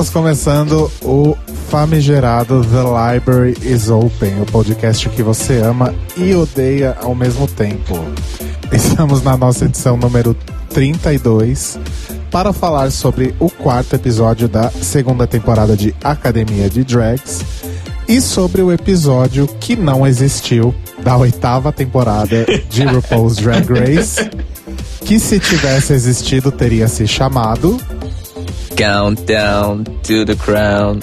Estamos começando o famigerado The Library is Open, o podcast que você ama e odeia ao mesmo tempo. Estamos na nossa edição número 32 para falar sobre o quarto episódio da segunda temporada de Academia de Drags e sobre o episódio que não existiu da oitava temporada de RuPaul's Drag Race, que se tivesse existido teria se chamado Countdown to the Crown.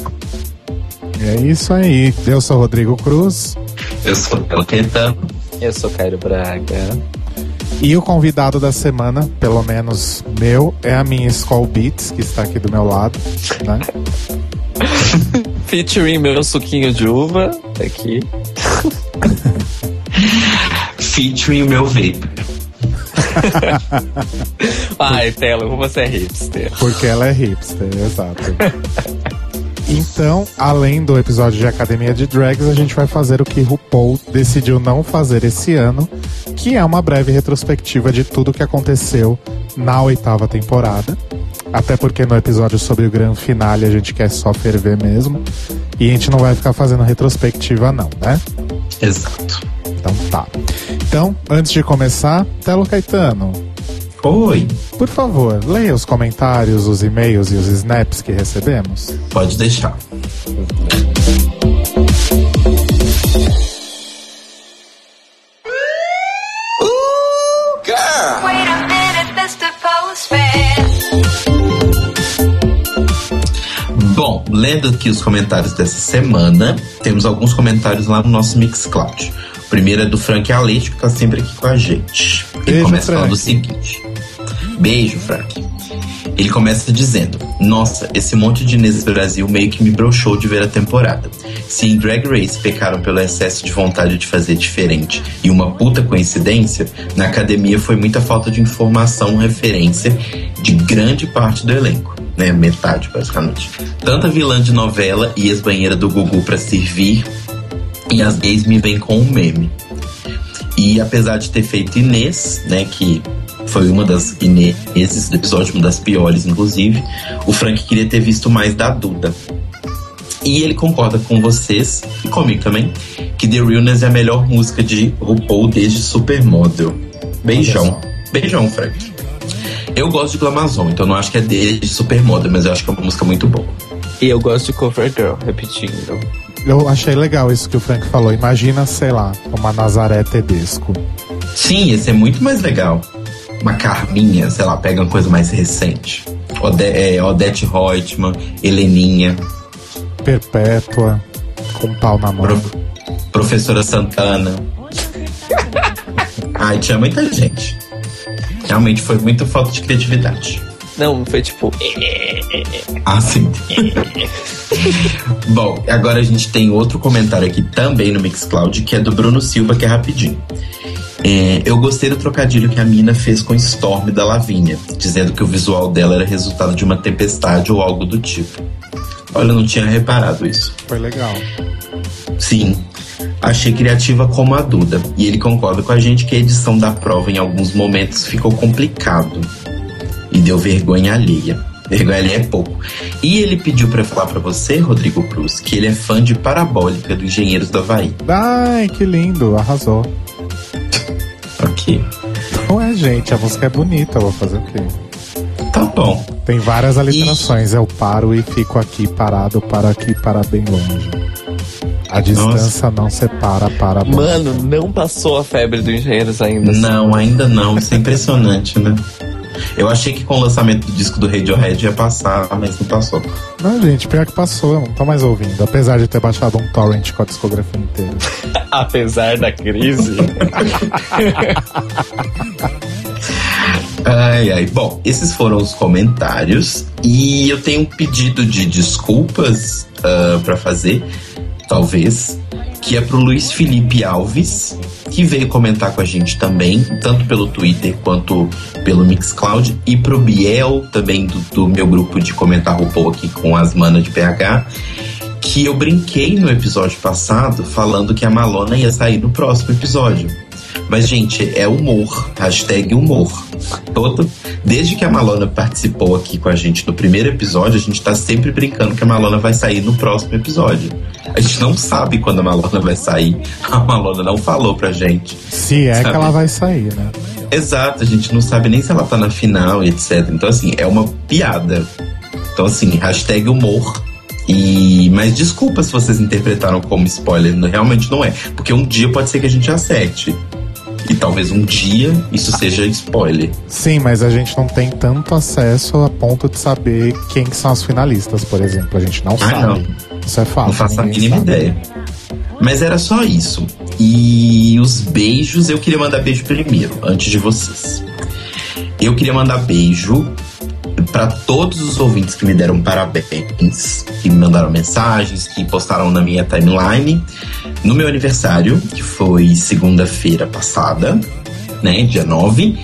É isso aí. Eu sou Rodrigo Cruz. Eu sou o Caetano. Eu sou Cairo Braga. E o convidado da semana, pelo menos meu, é a minha Skull Beats, que está aqui do meu lado, né? Featuring meu suquinho de uva aqui. Featuring o meu vape. Ai, Telo, como você é hipster. Porque ela é hipster, exato. Então, além do episódio de Academia de Drags, a gente vai fazer o que RuPaul decidiu não fazer esse ano, que é uma breve retrospectiva de tudo que aconteceu na oitava temporada. Até porque no episódio sobre o grande finale a gente quer só ferver mesmo. E a gente não vai ficar fazendo retrospectiva, não, né? Exato. Então tá. Então, antes de começar, Telo Caetano, Oi. Por favor, leia os comentários, os e-mails e os snaps que recebemos. Pode deixar. Bom, lendo aqui os comentários dessa semana, temos alguns comentários lá no nosso Mixcloud. O primeiro é do Frank Aleixo, que tá sempre aqui com a gente. Ele Beijo, começa falando o Frank. seguinte. Beijo, Frank. Ele começa dizendo: Nossa, esse monte de Inês Brasil meio que me broxou de ver a temporada. Se em Drag Race pecaram pelo excesso de vontade de fazer diferente e uma puta coincidência, na academia foi muita falta de informação, referência de grande parte do elenco. Né, metade basicamente. Tanta vilã de novela e ex-banheira do Gugu pra servir, e as gays me vêm com um meme. E apesar de ter feito Inês, né, que foi uma das Inês do episódio, uma das piores, inclusive, o Frank queria ter visto mais da Duda. E ele concorda com vocês, e comigo também, que The Realness é a melhor música de RuPaul desde Supermodel. Beijão. Beijão, Frank. Eu gosto de Glamazon, então não acho que é desde Supermodel, mas eu acho que é uma música muito boa. E eu gosto de Cover Girl, repetindo. Eu achei legal isso que o Frank falou. Imagina, sei lá, uma Nazaré Tedesco. Sim, esse é muito mais legal. Uma Carminha, sei lá, pega uma coisa mais recente. Ode é, Odete Reutemann, Heleninha, Perpétua, com pau na mão. Pro- Professora Santana. Ai, tinha muita gente. Realmente foi muita falta de criatividade. Não, foi tipo. Ah, sim. Bom, agora a gente tem outro comentário aqui também no Mixcloud, que é do Bruno Silva, que é rapidinho. É, eu gostei do trocadilho que a mina fez com Storm da Lavínia, dizendo que o visual dela era resultado de uma tempestade ou algo do tipo. Olha, eu não tinha reparado isso. Foi legal. Sim, achei criativa como a Duda. E ele concorda com a gente que a edição da prova em alguns momentos ficou complicado. E deu vergonha alheia. Vergonha alheia é pouco. E ele pediu pra eu falar pra você, Rodrigo Cruz, que ele é fã de Parabólica do Engenheiros do Havaí. Ai, que lindo, arrasou. Ok. Não é, gente, a música é bonita, eu vou fazer o quê? Tá bom. Tem várias aliterações. Eu paro e fico aqui parado, para aqui, para bem longe. A distância não separa para. Mano, não passou a febre do Engenheiros ainda. Não, ainda não. Isso é impressionante, né? Eu achei que com o lançamento do disco do Radiohead ia passar, mas não passou. Não, gente, pior que passou, eu não tô mais ouvindo. Apesar de ter baixado um torrent com a discografia inteira. Apesar da crise. Ai, ai. Bom, esses foram os comentários. E eu tenho um pedido de desculpas uh, para fazer, talvez, que é pro Luiz Felipe Alves, que veio comentar com a gente também, tanto pelo Twitter quanto pelo Mixcloud, e pro Biel, também do, do meu grupo de comentar RuPaul aqui com as manas de PH, que eu brinquei no episódio passado falando que a Malona ia sair no próximo episódio. Mas, gente, é humor. Hashtag humor. Todo, desde que a Malona participou aqui com a gente no primeiro episódio, a gente tá sempre brincando que a Malona vai sair no próximo episódio. A gente não sabe quando a Malona vai sair. A Malona não falou pra gente. Se é Sabe? que ela vai sair, né? Exato, a gente não sabe nem se ela tá na final e etc. Então, assim, é uma piada. Então, assim, hashtag humor. E, mas desculpa se vocês interpretaram como spoiler, realmente não é. Porque um dia pode ser que a gente acerte. E talvez um dia isso seja spoiler. Sim, mas a gente não tem tanto acesso a ponto de saber quem que são as finalistas, por exemplo. A gente não sabe. não. Isso é fato. Não faço a mínima sabe. ideia. Mas era só isso. E os beijos, eu queria mandar beijo primeiro, antes de vocês. Eu queria mandar beijo para todos os ouvintes que me deram parabéns, que me mandaram mensagens, que postaram na minha timeline no meu aniversário, que foi segunda-feira passada, né, dia 9,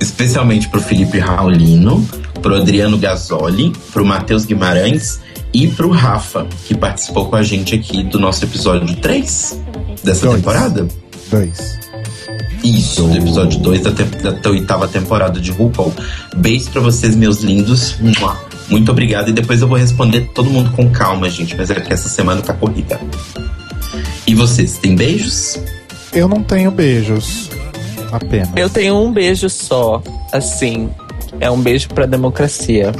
especialmente pro Felipe Raulino, pro Adriano Gasoli, pro Matheus Guimarães e pro Rafa, que participou com a gente aqui do nosso episódio 3 dessa Dois. temporada. Dois. Isso, do episódio 2 da, tem- da oitava temporada de RuPaul. Beijo pra vocês, meus lindos. Muito obrigado. E depois eu vou responder todo mundo com calma, gente. Mas é porque essa semana tá corrida. E vocês, têm beijos? Eu não tenho beijos. Apenas. Eu tenho um beijo só, assim. É um beijo pra democracia.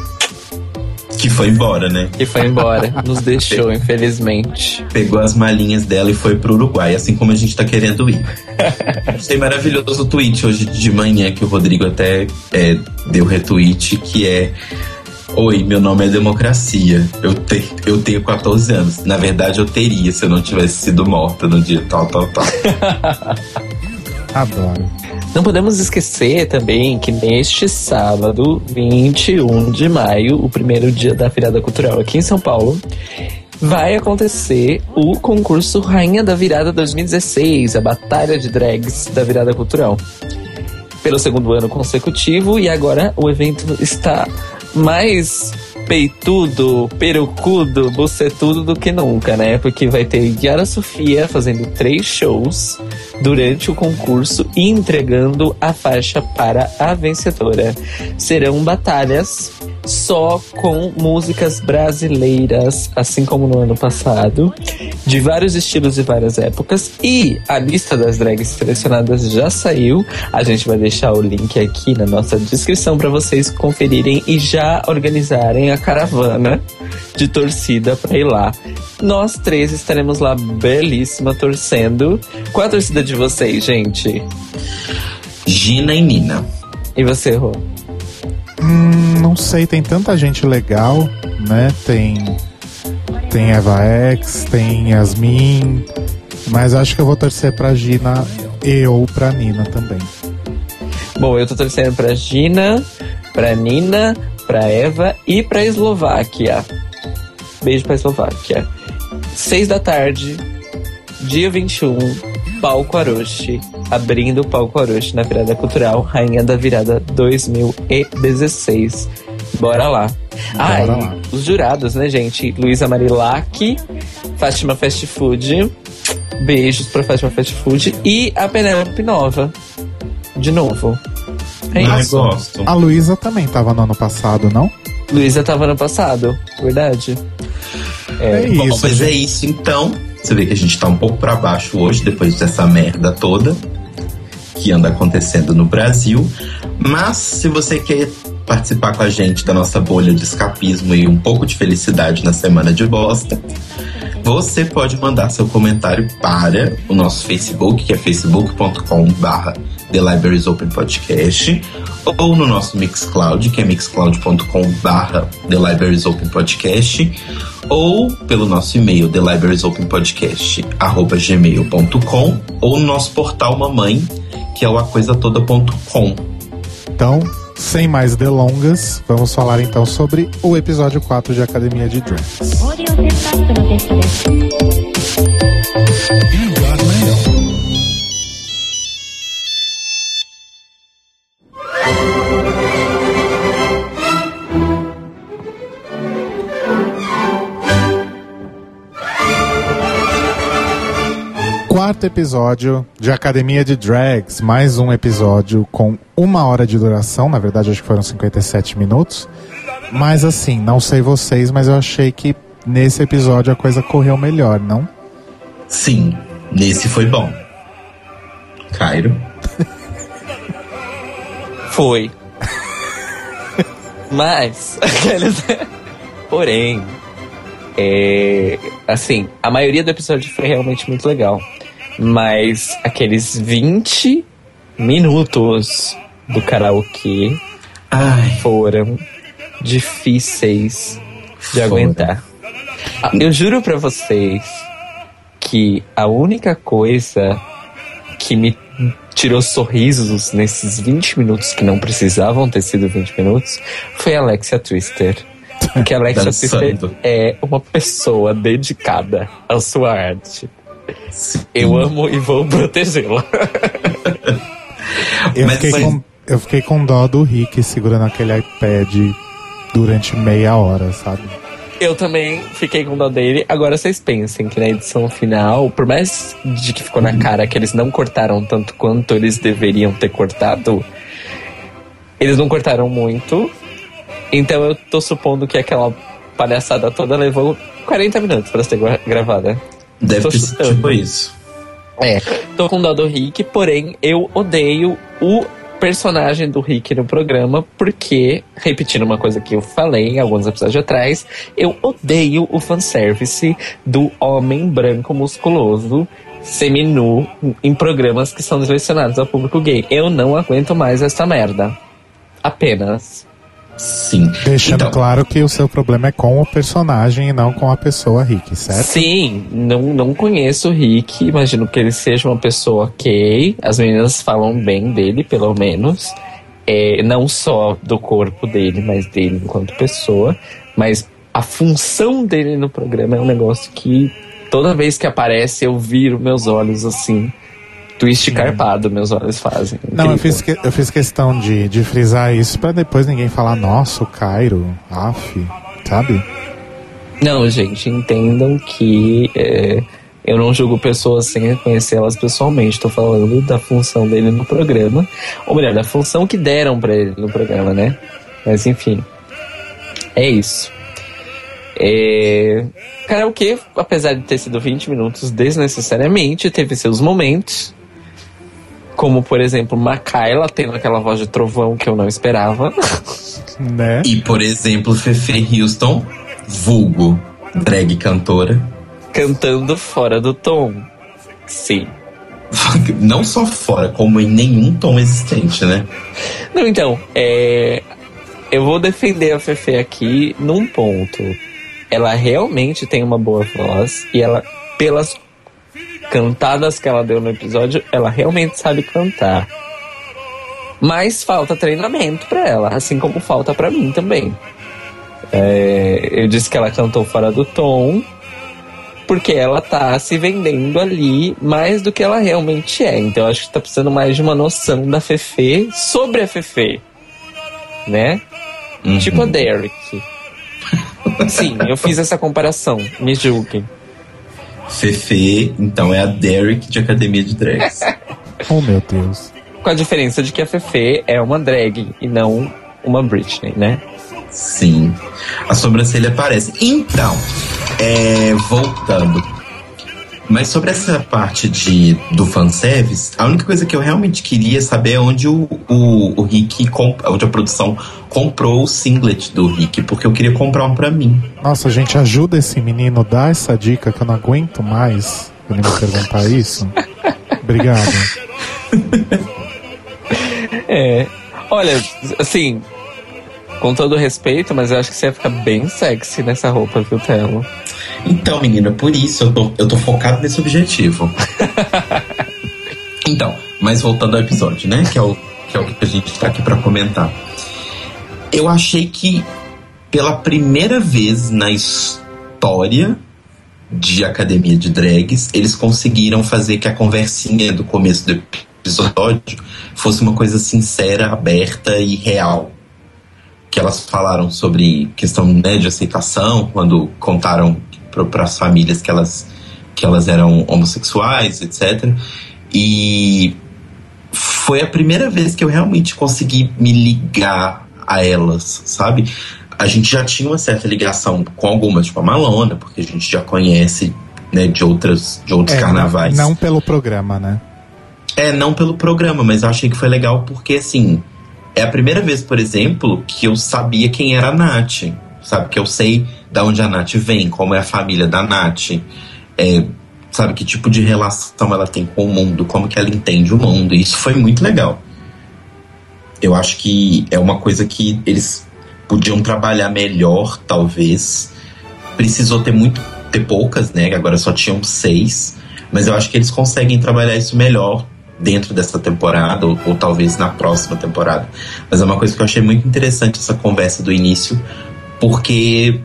Que foi embora, né? Que foi embora. Nos deixou, infelizmente. Pegou as malinhas dela e foi pro Uruguai, assim como a gente tá querendo ir. Achei maravilhoso tweet hoje de manhã que o Rodrigo até é, deu retweet, que é. Oi, meu nome é Democracia. Eu, te, eu tenho 14 anos. Na verdade, eu teria se eu não tivesse sido morta no dia tal, tal, tal. Adoro. Não podemos esquecer também que neste sábado, 21 de maio, o primeiro dia da virada cultural aqui em São Paulo, vai acontecer o concurso Rainha da Virada 2016, a batalha de drags da virada cultural. Pelo segundo ano consecutivo, e agora o evento está mais peitudo, perucudo, bucetudo do que nunca, né? Porque vai ter Yara Sofia fazendo três shows durante o concurso e entregando a faixa para a vencedora. Serão batalhas só com músicas brasileiras, assim como no ano passado, de vários estilos e várias épocas. E a lista das drags selecionadas já saiu. A gente vai deixar o link aqui na nossa descrição para vocês conferirem e já organizarem a caravana de torcida para ir lá. Nós três estaremos lá belíssima torcendo. Qual a torcida de vocês, gente? Gina e Nina. E você, Rô? Hum, não sei, tem tanta gente legal, né? Tem. Tem Eva X, tem Yasmin. Mas acho que eu vou torcer pra Gina e ou pra Nina também. Bom, eu tô torcendo pra Gina, pra Nina, pra Eva e pra Eslováquia. Beijo pra Eslováquia. Seis da tarde, dia 21, Palco Aroche. Abrindo o Palco Aroche na Virada Cultural, Rainha da Virada 2016. Bora lá. Ah, Bora lá. os jurados, né, gente? Luísa Marilac, Fátima Fast Food. Beijos pra Fátima Fast Food. E a Penélope Nova. De novo. É isso. gosto. A Luísa também tava no ano passado, não? Luísa tava no passado, verdade? É, Bom, isso. mas gente. é isso então. Você vê que a gente tá um pouco pra baixo hoje, depois dessa merda toda que anda acontecendo no Brasil. Mas se você quer participar com a gente da nossa bolha de escapismo e um pouco de felicidade na semana de bosta, você pode mandar seu comentário para o nosso Facebook, que é facebook.com/barra The Libraries Open Podcast, ou no nosso Mixcloud, que é mixcloud.com/barra The Libraries Open Podcast, ou pelo nosso e-mail thelibrariesOpenPodcast@gmail.com, ou no nosso portal Mamãe, que é o acoisatoda.com. Então, sem mais delongas, vamos falar então sobre o episódio 4 de Academia de Drags. Quarto episódio de Academia de Drags. Mais um episódio com uma hora de duração. Na verdade, acho que foram 57 minutos. Mas assim, não sei vocês, mas eu achei que nesse episódio a coisa correu melhor, não? Sim, nesse foi bom. Cairo. Foi. Mas, aqueles- porém, é, assim, a maioria do episódio foi realmente muito legal. Mas aqueles 20 minutos do karaokê Ai, foram difíceis de Foram. aguentar. Eu juro pra vocês que a única coisa que me tirou sorrisos nesses 20 minutos que não precisavam ter sido 20 minutos foi a Alexia Twister. Porque a Alexia Twister é uma pessoa dedicada à sua arte. Eu amo e vou protegê-la. Eu, Mas- fiquei mas- com, eu fiquei com dó do Rick segurando aquele iPad durante meia hora, sabe? Eu também fiquei com dó dele. Agora vocês pensem que na edição final, por mais de que ficou na cara que eles não cortaram tanto quanto eles deveriam ter cortado, eles não cortaram muito. Então eu tô supondo que aquela palhaçada toda levou 40 minutos pra ser gra- gravada. Deve ter sido tipo isso. É, tô com dó do Rick, porém eu odeio o personagem do Rick no programa, porque, repetindo uma coisa que eu falei alguns episódios atrás, eu odeio o fanservice do homem branco musculoso seminu em programas que são direcionados ao público gay. Eu não aguento mais essa merda. Apenas. Sim. Deixando Então, claro que o seu problema é com o personagem e não com a pessoa Rick, certo? Sim, não, não conheço o Rick, imagino que ele seja uma pessoa ok. As meninas falam bem dele, pelo menos. É, não só do corpo dele, mas dele enquanto pessoa. Mas a função dele no programa é um negócio que toda vez que aparece eu viro meus olhos assim. Twist carpado, meus olhos fazem. Não, eu Incrível. fiz, que- eu fiz questão de, de frisar isso pra depois ninguém falar, nossa, o Cairo, af, sabe? Não, gente, entendam que é, eu não julgo pessoas sem conhecê-las pessoalmente. Estou falando da função dele no programa. Ou melhor, da função que deram pra ele no programa, né? Mas enfim. É isso. É... Karaokê, apesar de ter sido 20 minutos desnecessariamente, teve seus momentos. Como, por exemplo, Makaila tendo aquela voz de trovão que eu não esperava. Né? E, por exemplo, Fefe Houston, vulgo drag cantora. cantando fora do tom. Sim. Não só fora, como em nenhum tom existente, né? Não, então, é, eu vou defender a Fefe aqui num ponto. Ela realmente tem uma boa voz e ela, pelas cantadas que ela deu no episódio, ela realmente sabe cantar. Mas falta treinamento pra ela, assim como falta pra mim também. É, eu disse que ela cantou fora do tom, porque ela tá se vendendo ali mais do que ela realmente é. Então eu acho que tá precisando mais de uma noção da Fefe sobre a Fefe. Né? Uhum. Tipo a Derek. Sim, eu fiz essa comparação. Me julguem. Fefe, então, é a Derek de Academia de Drags. Oh, meu Deus. Com a diferença de que a Fefe é uma drag e não uma Britney, né? Sim. A sobrancelha aparece. Então, é, voltando. Mas sobre essa parte de, do fanservice, a única coisa que eu realmente queria saber é onde o, o, o Rick, comp- onde a produção comprou o singlet do Rick, porque eu queria comprar um pra mim. Nossa, gente, ajuda esse menino, dá essa dica que eu não aguento mais ele me perguntar isso. Obrigado. É. Olha, assim, com todo respeito, mas eu acho que você ia ficar bem sexy nessa roupa, viu, Telo? Então, menina, por isso eu tô, eu tô focado nesse objetivo. então, mas voltando ao episódio, né? Que é o que, é o que a gente tá aqui pra comentar. Eu achei que pela primeira vez na história de Academia de Drags, eles conseguiram fazer que a conversinha do começo do episódio fosse uma coisa sincera, aberta e real. Que elas falaram sobre questão né, de aceitação, quando contaram para as famílias que elas que elas eram homossexuais, etc. E foi a primeira vez que eu realmente consegui me ligar a elas, sabe? A gente já tinha uma certa ligação com algumas, tipo a Malona, porque a gente já conhece né, de, outras, de outros É, carnavais. Não pelo programa, né? É, não pelo programa, mas eu achei que foi legal porque, assim, é a primeira vez, por exemplo, que eu sabia quem era a Nath. Sabe? Que eu sei da onde a Nath vem, como é a família da Nath. É, sabe? Que tipo de relação ela tem com o mundo, como que ela entende o mundo. E isso foi muito legal. Eu acho que é uma coisa que eles podiam trabalhar melhor, talvez. Precisou ter muito, ter poucas, né? Agora só tinham seis. Mas eu acho que eles conseguem trabalhar isso melhor dentro dessa temporada, ou, ou talvez na próxima temporada. Mas é uma coisa que eu achei muito interessante essa conversa do início, porque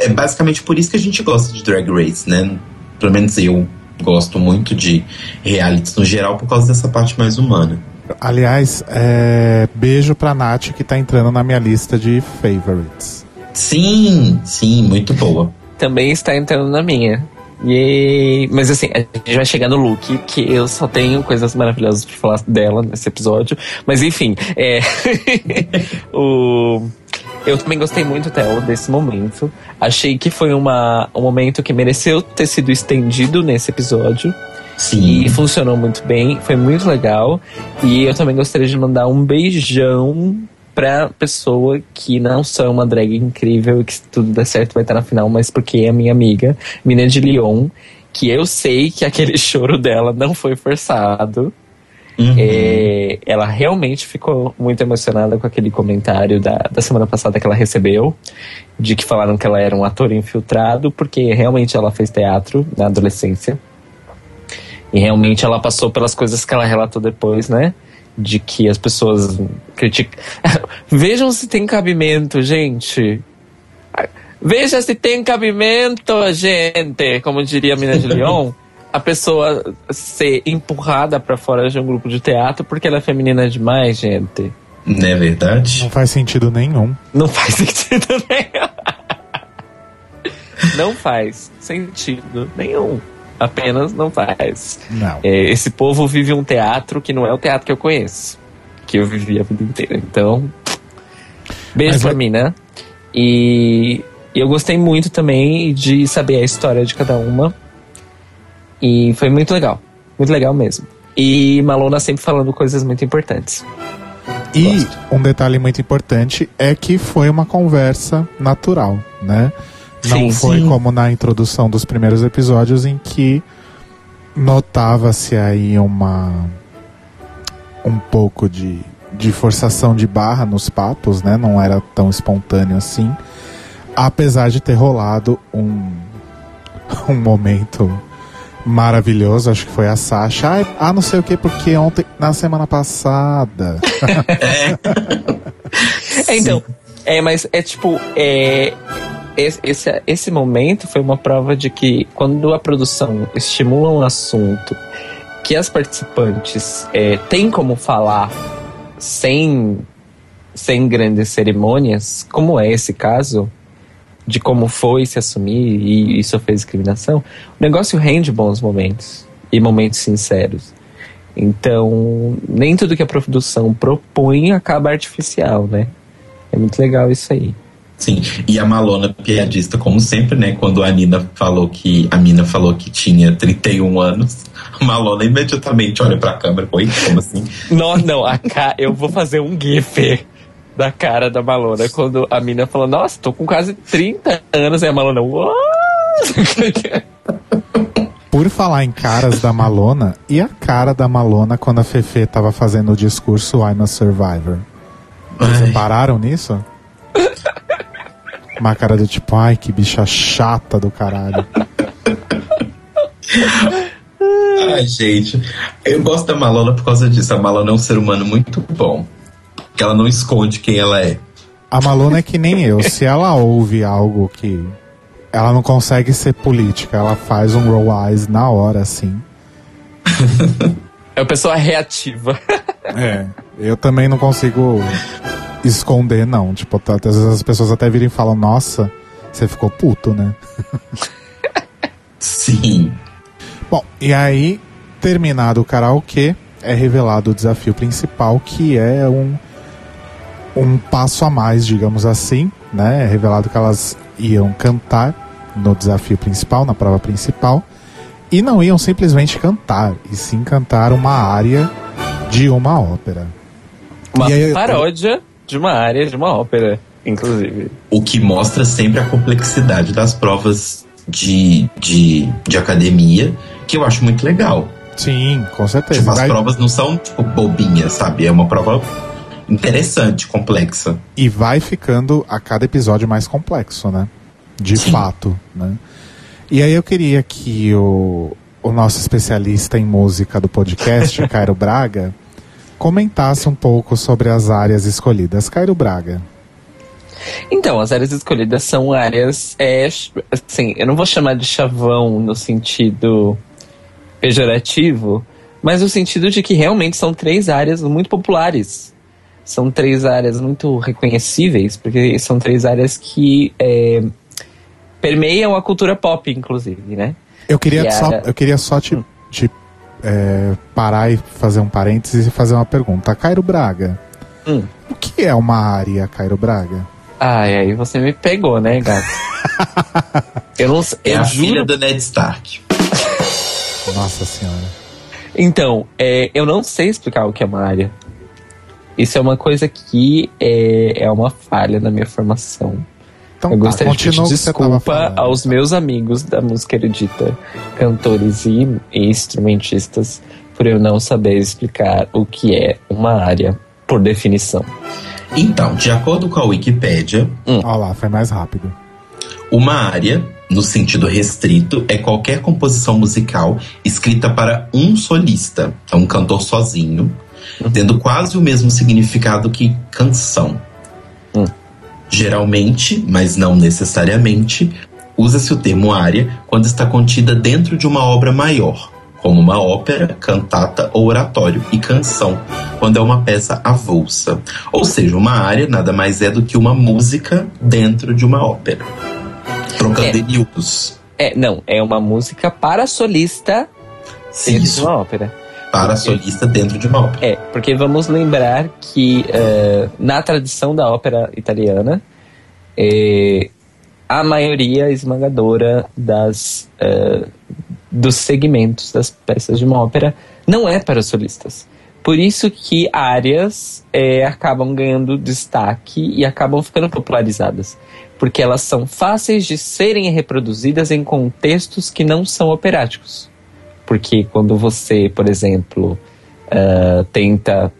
é basicamente por isso que a gente gosta de Drag Race, né? Pelo menos eu gosto muito de realities no geral por causa dessa parte mais humana. Aliás, é, beijo pra Nath que tá entrando na minha lista de favorites. Sim, sim, muito boa. Também está entrando na minha. E... Mas assim, a gente vai chegar no look, que eu só tenho coisas maravilhosas pra falar dela nesse episódio. Mas enfim, é. o... Eu também gostei muito dela desse momento. Achei que foi uma, um momento que mereceu ter sido estendido nesse episódio. Sim. E funcionou muito bem, foi muito legal. E eu também gostaria de mandar um beijão pra pessoa que não só é uma drag incrível e que se tudo der certo vai estar na final, mas porque é minha amiga, Mina de Lyon, que eu sei que aquele choro dela não foi forçado. Uhum. É, ela realmente ficou muito emocionada com aquele comentário da, da semana passada que ela recebeu, de que falaram que ela era um ator infiltrado, porque realmente ela fez teatro na adolescência. E realmente ela passou pelas coisas que ela relatou depois, né? De que as pessoas criticam. Vejam se tem cabimento, gente. Veja se tem cabimento, gente. Como diria a Mina de Leon, a pessoa ser empurrada pra fora de um grupo de teatro porque ela é feminina demais, gente. Não é verdade? Não faz sentido nenhum. Não faz sentido nenhum. Não faz sentido nenhum. Apenas não faz. Não. É, esse povo vive um teatro que não é o teatro que eu conheço. Que eu vivi a vida inteira. Então, beijo Mas pra eu- mim, né? E eu gostei muito também de saber a história de cada uma. E foi muito legal. Muito legal mesmo. E Malona sempre falando coisas muito importantes. E um detalhe muito importante é que foi uma conversa natural, né? Não Sim, foi sim. como na introdução dos primeiros episódios em que notava-se aí uma um pouco de, de forçação de barra nos papos, né? Não era tão espontâneo assim. Apesar de ter rolado um, um momento maravilhoso, acho que foi a Sasha. "Ai, Ah, não sei o que, porque ontem, na semana passada. É, então, é, mas é tipo, é, esse, esse, esse momento foi uma prova de que quando a produção estimula um assunto que as participantes é, têm como falar sem, sem grandes cerimônias, como é esse caso, de como foi se assumir e, e sofrer discriminação, o negócio rende bons momentos e momentos sinceros. Então, nem tudo que a produção propõe acaba artificial, né? É muito legal isso aí. Sim, e a Malona piadista, como sempre, né? Quando a Nina falou que. A Mina falou que tinha 31 anos, a Malona imediatamente olha pra câmera. Oi, como assim? Não, não, a ca... eu vou fazer um gif da cara da Malona quando a mina falou, nossa, tô com quase 30 anos, e a Malona, "What?" Por falar em caras da Malona, e a cara da Malona quando a Fefe tava fazendo o discurso I'm a Survivor? Vocês repararam nisso? Uma cara do tipo, ai, que bicha chata do caralho. Ai, gente. Eu gosto da Malona por causa disso. A Malona é um ser humano muito bom. Porque ela não esconde quem ela é. A Malona é que nem eu. Se ela ouve algo que. Ela não consegue ser política, ela faz um roll eyes na hora, assim. É uma pessoa reativa. É. Eu também não consigo esconder, não. Tipo, tá- às vezes as pessoas até viram e falam, nossa, você ficou puto, né? Sim. Bom, e aí, terminado o karaokê, é revelado o desafio principal, que é um, um passo a mais, digamos assim, né? É revelado que elas iam cantar no desafio principal, na prova principal, e não iam simplesmente cantar, e sim cantar uma área de uma ópera. Uma aí- paródia de uma área de uma ópera, inclusive. O que mostra sempre a complexidade das provas de, de, de academia, que eu acho muito legal. Sim, com certeza. Tipo, as Vai- provas não são, tipo, bobinhas, sabe? É uma prova interessante, complexa. E vai ficando a cada episódio mais complexo, né? De Sim. fato, né? E aí eu queria que o, o nosso especialista em música do podcast, Cairo Braga, comentasse um pouco sobre as áreas escolhidas. Cairo Braga. Então, as áreas escolhidas são áreas, é, assim, eu não vou chamar de chavão no sentido pejorativo, mas no sentido de que realmente são três áreas muito populares. São três áreas muito reconhecíveis, porque são três áreas que é, permeiam a cultura pop, inclusive, né? Eu queria E só, área- eu queria só te, te, é, parar e fazer um parênteses e fazer uma pergunta. Cairo Braga, Hum. o que é uma área, Cairo Braga? Ai, aí você me pegou, né, gato? eu não sei, É eu a juro filha do Ned Stark. Nossa senhora. Então, é, eu não sei explicar o que é uma área. Isso é uma coisa que é, é uma falha na minha formação. Então eu tá, gostaria de pedir desculpa falando. aos meus amigos da música erudita, cantores e, e instrumentistas, por eu não saber explicar o que é uma área, por definição. Então, de acordo com a Wikipédia, Olha lá, foi mais rápido. Uma área, no sentido restrito, é qualquer composição musical escrita para um solista, é um cantor sozinho, tendo quase o mesmo significado que canção. Hum. Geralmente, mas não necessariamente, usa-se o termo área quando está contida dentro de uma obra maior, como uma ópera, cantata ou oratório, e canção, quando é uma peça avulsa. Ou seja, uma área nada mais é do que uma música dentro de uma ópera. Trocando É. em miúdos. É, não, é uma música para solista dentro de Isso, uma ópera. Para solista dentro de uma ópera. É, porque vamos lembrar que eh, na tradição da ópera italiana, eh, a maioria esmagadora das, eh, dos segmentos das peças de uma ópera não é para solistas. Por isso que áreas eh, acabam ganhando destaque e acabam ficando popularizadas. Porque elas são fáceis de serem reproduzidas em contextos que não são operáticos. Porque quando você, por exemplo, ah, tenta.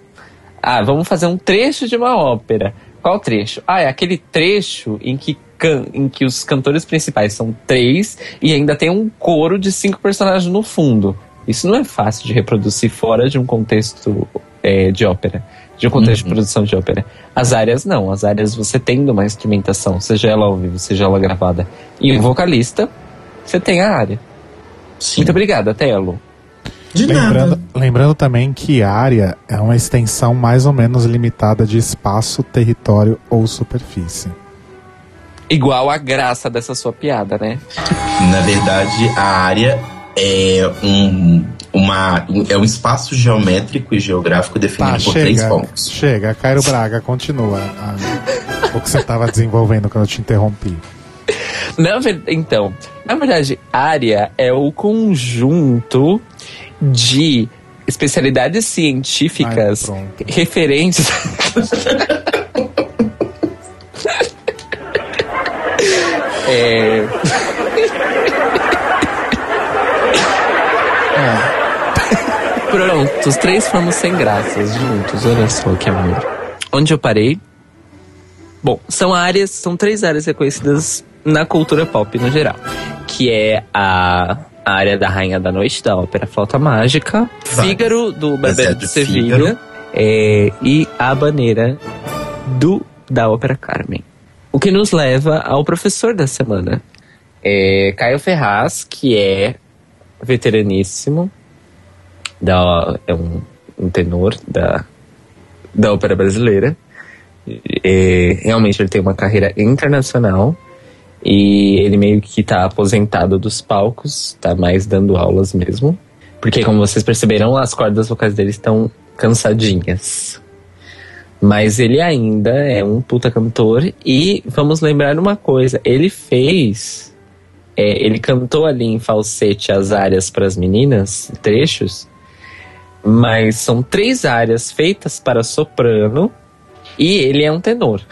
Ah, vamos fazer um trecho de uma ópera. Qual trecho? Ah, é aquele trecho em que, can- em que os cantores principais são três e ainda tem um coro de cinco personagens no fundo. Isso não é fácil de reproduzir fora de um contexto eh, de ópera, de um contexto de produção de ópera. As áreas não, as áreas você tendo uma instrumentação, seja ela ao vivo, seja ela gravada, e um vocalista, você tem a área. Sim. Muito obrigada, Telo. De Lembrando, nada. lembrando também que área é uma extensão mais ou menos limitada de espaço, território ou superfície. Igual a graça dessa sua piada, né? Na verdade, a área é um, uma, é um espaço geométrico e geográfico definido Tá, por três chega. pontos. Chega, Cairo Braga, continua a- o que você estava desenvolvendo quando eu te interrompi. Na ver- Então, na verdade, área é o conjunto de especialidades científicas Ai, referentes. é... Pronto, os três fomos sem graças juntos, olha só que amor. Onde eu parei? Bom, são áreas, são três áreas reconhecidas na cultura pop no geral, que é a, a área da Rainha da Noite, da ópera Flauta Mágica, Vai. Fígaro, do Barbeiro é de Sevilha, é, e a Baneira do, da ópera Carmen. O que nos leva ao professor da semana, é Caio Ferraz, que é veteraníssimo, da, é um, um tenor da, da ópera brasileira. É, realmente ele tem uma carreira internacional E ele meio que tá aposentado dos palcos, tá mais dando aulas mesmo. Porque, como vocês perceberam, as cordas vocais dele estão cansadinhas. Mas ele ainda é um puta cantor. E vamos lembrar uma coisa: ele fez. é, ele cantou ali em falsete as áreas para as meninas, trechos. Mas são três áreas feitas para soprano. E ele é um tenor.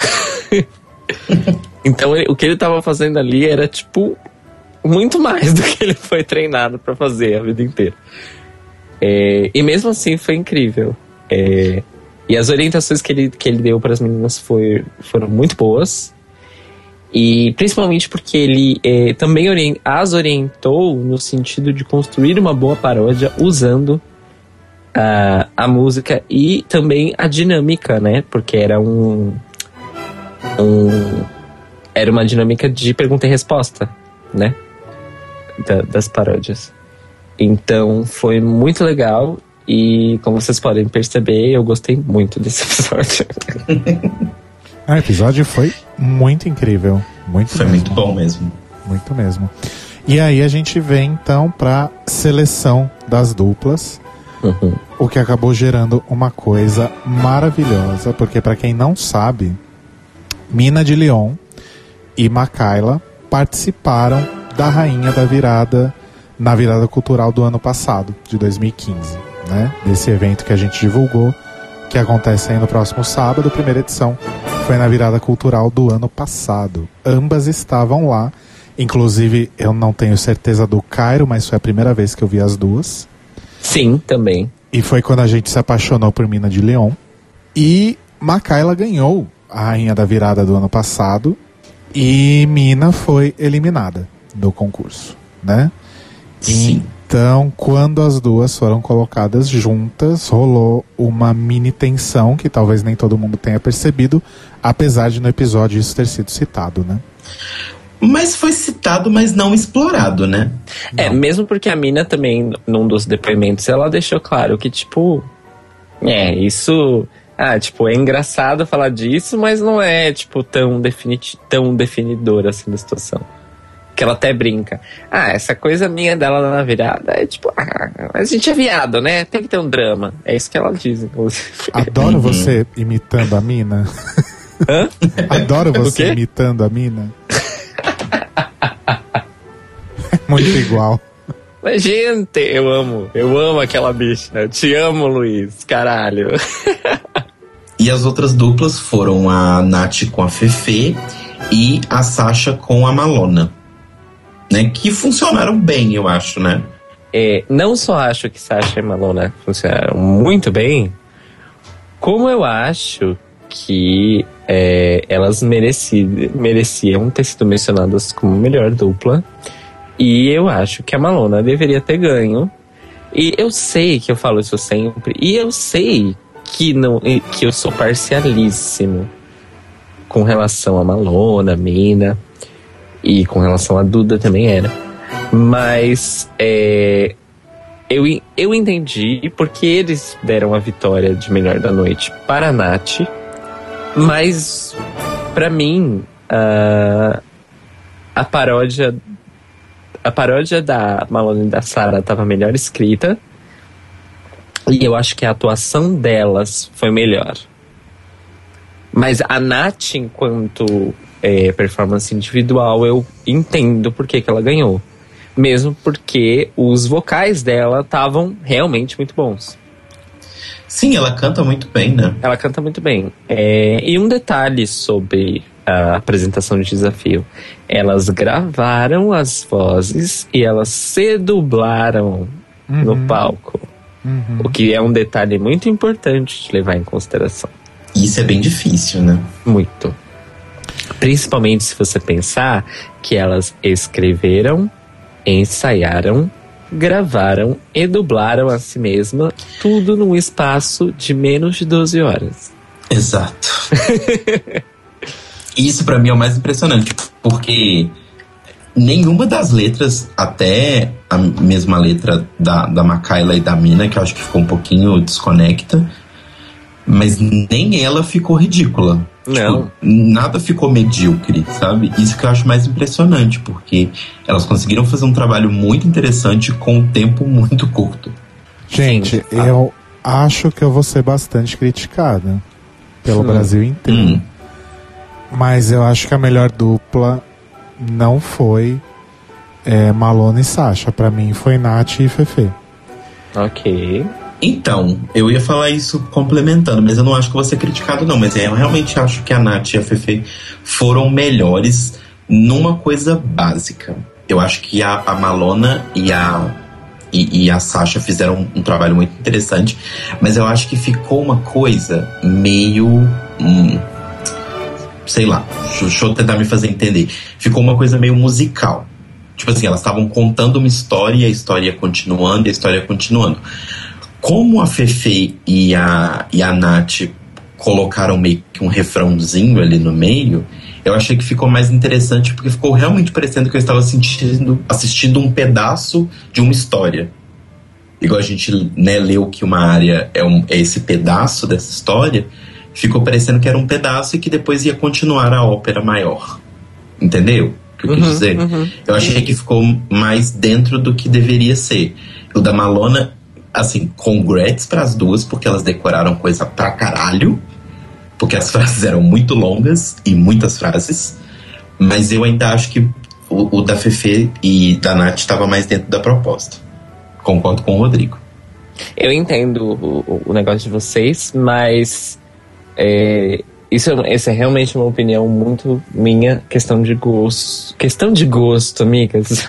então ele- o que ele tava fazendo ali era tipo muito mais do que ele foi treinado para fazer a vida inteira. É, e mesmo assim foi incrível. É, e as orientações que ele, que ele deu para as meninas foi, foram muito boas. E principalmente porque ele é, também as orientou no sentido de construir uma boa paródia usando a, a música e também a dinâmica, né? Porque era um, um era uma dinâmica de pergunta e resposta, né? Da- das paródias. Então foi muito legal e como vocês podem perceber, eu gostei muito desse episódio. Ah, o episódio foi muito incrível. Muito Foi mesmo. muito bom mesmo. Muito mesmo. E aí a gente vem então pra seleção das duplas, Uhum. o que acabou gerando uma coisa maravilhosa, porque pra quem não sabe, Mina de Leon e Makayla participaram da Rainha da Virada na virada cultural do ano passado, de 2015, né? Desse evento que a gente divulgou, que acontece aí no próximo sábado, primeira edição foi na virada cultural do ano passado. Ambas estavam lá. Inclusive, eu não tenho certeza do Cairo, mas foi a primeira vez que eu vi as duas. Sim, também. E foi quando a gente se apaixonou por Mina de Leon. E Makayla ganhou a rainha da virada do ano passado. E Mina foi eliminada do concurso, né? Sim. Então, quando as duas foram colocadas juntas, rolou uma mini tensão que talvez nem todo mundo tenha percebido, apesar de no episódio isso ter sido citado, né? Mas foi citado, mas não explorado, né? É, mesmo porque a mina também, num dos depoimentos, ela deixou claro que, tipo, é, isso. Ah, tipo, é engraçado falar disso, mas não é, tipo, tão, tão definidor assim da situação. Que ela até brinca. Ah, essa coisa minha dela na virada é tipo, ah, a gente é viado, né? Tem que ter um drama. É isso que ela diz, inclusive. Adoro você imitando a Mina. Hã? Adoro Do você imitando a Mina. É muito igual. Mas, gente, eu amo. Eu amo aquela bicha. Eu te amo, Luiz. Caralho. E as outras duplas foram a Nath com a Fefe e a Sasha com a Malona. Né? Que funcionaram bem, eu acho, né? É, não só acho que Sasha e Malona funcionaram muito bem, como eu acho que é, elas mereci, mereciam ter sido mencionadas como melhor dupla. E eu acho que a Malona deveria ter ganho. E eu sei que eu falo isso sempre. E eu sei que, não, que eu sou parcialíssimo com relação a Malona, Mina. E com relação a Duda também era. Mas é, eu, eu entendi porque eles deram a vitória de melhor da noite para a Nath. Mas, pra mim, a, a paródia. A paródia da Malone e da Sarah estava melhor escrita. E eu acho que a atuação delas foi melhor. Mas a Nath, enquanto é, performance individual, eu entendo por que, que ela ganhou. Mesmo porque os vocais dela estavam realmente muito bons. Sim, ela canta muito bem, né? Ela canta muito bem. É, e um detalhe sobre a apresentação de desafio: elas gravaram as vozes e elas se dublaram no palco. Uhum. O que é um detalhe muito importante de levar em consideração. Isso é bem difícil, né? Muito. Principalmente se você pensar que elas escreveram, ensaiaram, gravaram e dublaram a si mesma, tudo num espaço de menos de 12 horas. Exato. Isso pra mim é o mais impressionante, porque nenhuma das letras, até a mesma letra da, da Makayla e da Mina, que eu acho que ficou um pouquinho desconecta, mas nem ela ficou ridícula. Não. Tipo, nada ficou medíocre, sabe? Isso que eu acho mais impressionante, porque elas conseguiram fazer um trabalho muito interessante com um tempo muito curto. Gente, Sim. eu acho que eu vou ser bastante criticada pelo Hum. Brasil inteiro. Hum. Mas eu acho que a melhor dupla não foi é, Malona e Sasha. Pra mim foi Nath e Fefe. Ok. Então, eu ia falar isso complementando, mas eu não acho que vou ser criticado, não. Mas é, eu realmente acho que a Nath e a Fefe foram melhores numa coisa básica. Eu acho que a, a Malona e a, e, e a Sasha fizeram um, trabalho muito interessante, mas eu acho que ficou uma coisa meio. hum, sei lá, deixa, eu tentar me fazer entender. Ficou uma coisa meio musical. Tipo assim, elas estavam contando uma história e a história ia continuando e a história ia continuando. Como a Fefe e a, e a Nath colocaram meio que um refrãozinho ali no meio, eu achei que ficou mais interessante porque ficou realmente parecendo que eu estava sentindo, assistindo um pedaço de uma história. Igual a gente né, leu que uma área é, um, é esse pedaço dessa história, ficou parecendo que era um pedaço e que depois ia continuar a ópera maior. Entendeu? O que eu quis Uhum, dizer? uhum. Eu achei que ficou mais dentro do que deveria ser. O da Malona, assim, congrats para as duas, porque elas decoraram coisa pra caralho. Porque as frases eram muito longas e muitas frases. Mas eu ainda acho que o, o da Fefe e da Nath estava mais dentro da proposta. Concordo com o Rodrigo. Eu entendo o- o negócio de vocês, mas é, isso, é- essa é realmente uma opinião muito minha, questão de gosto. Questão de gosto, amigas.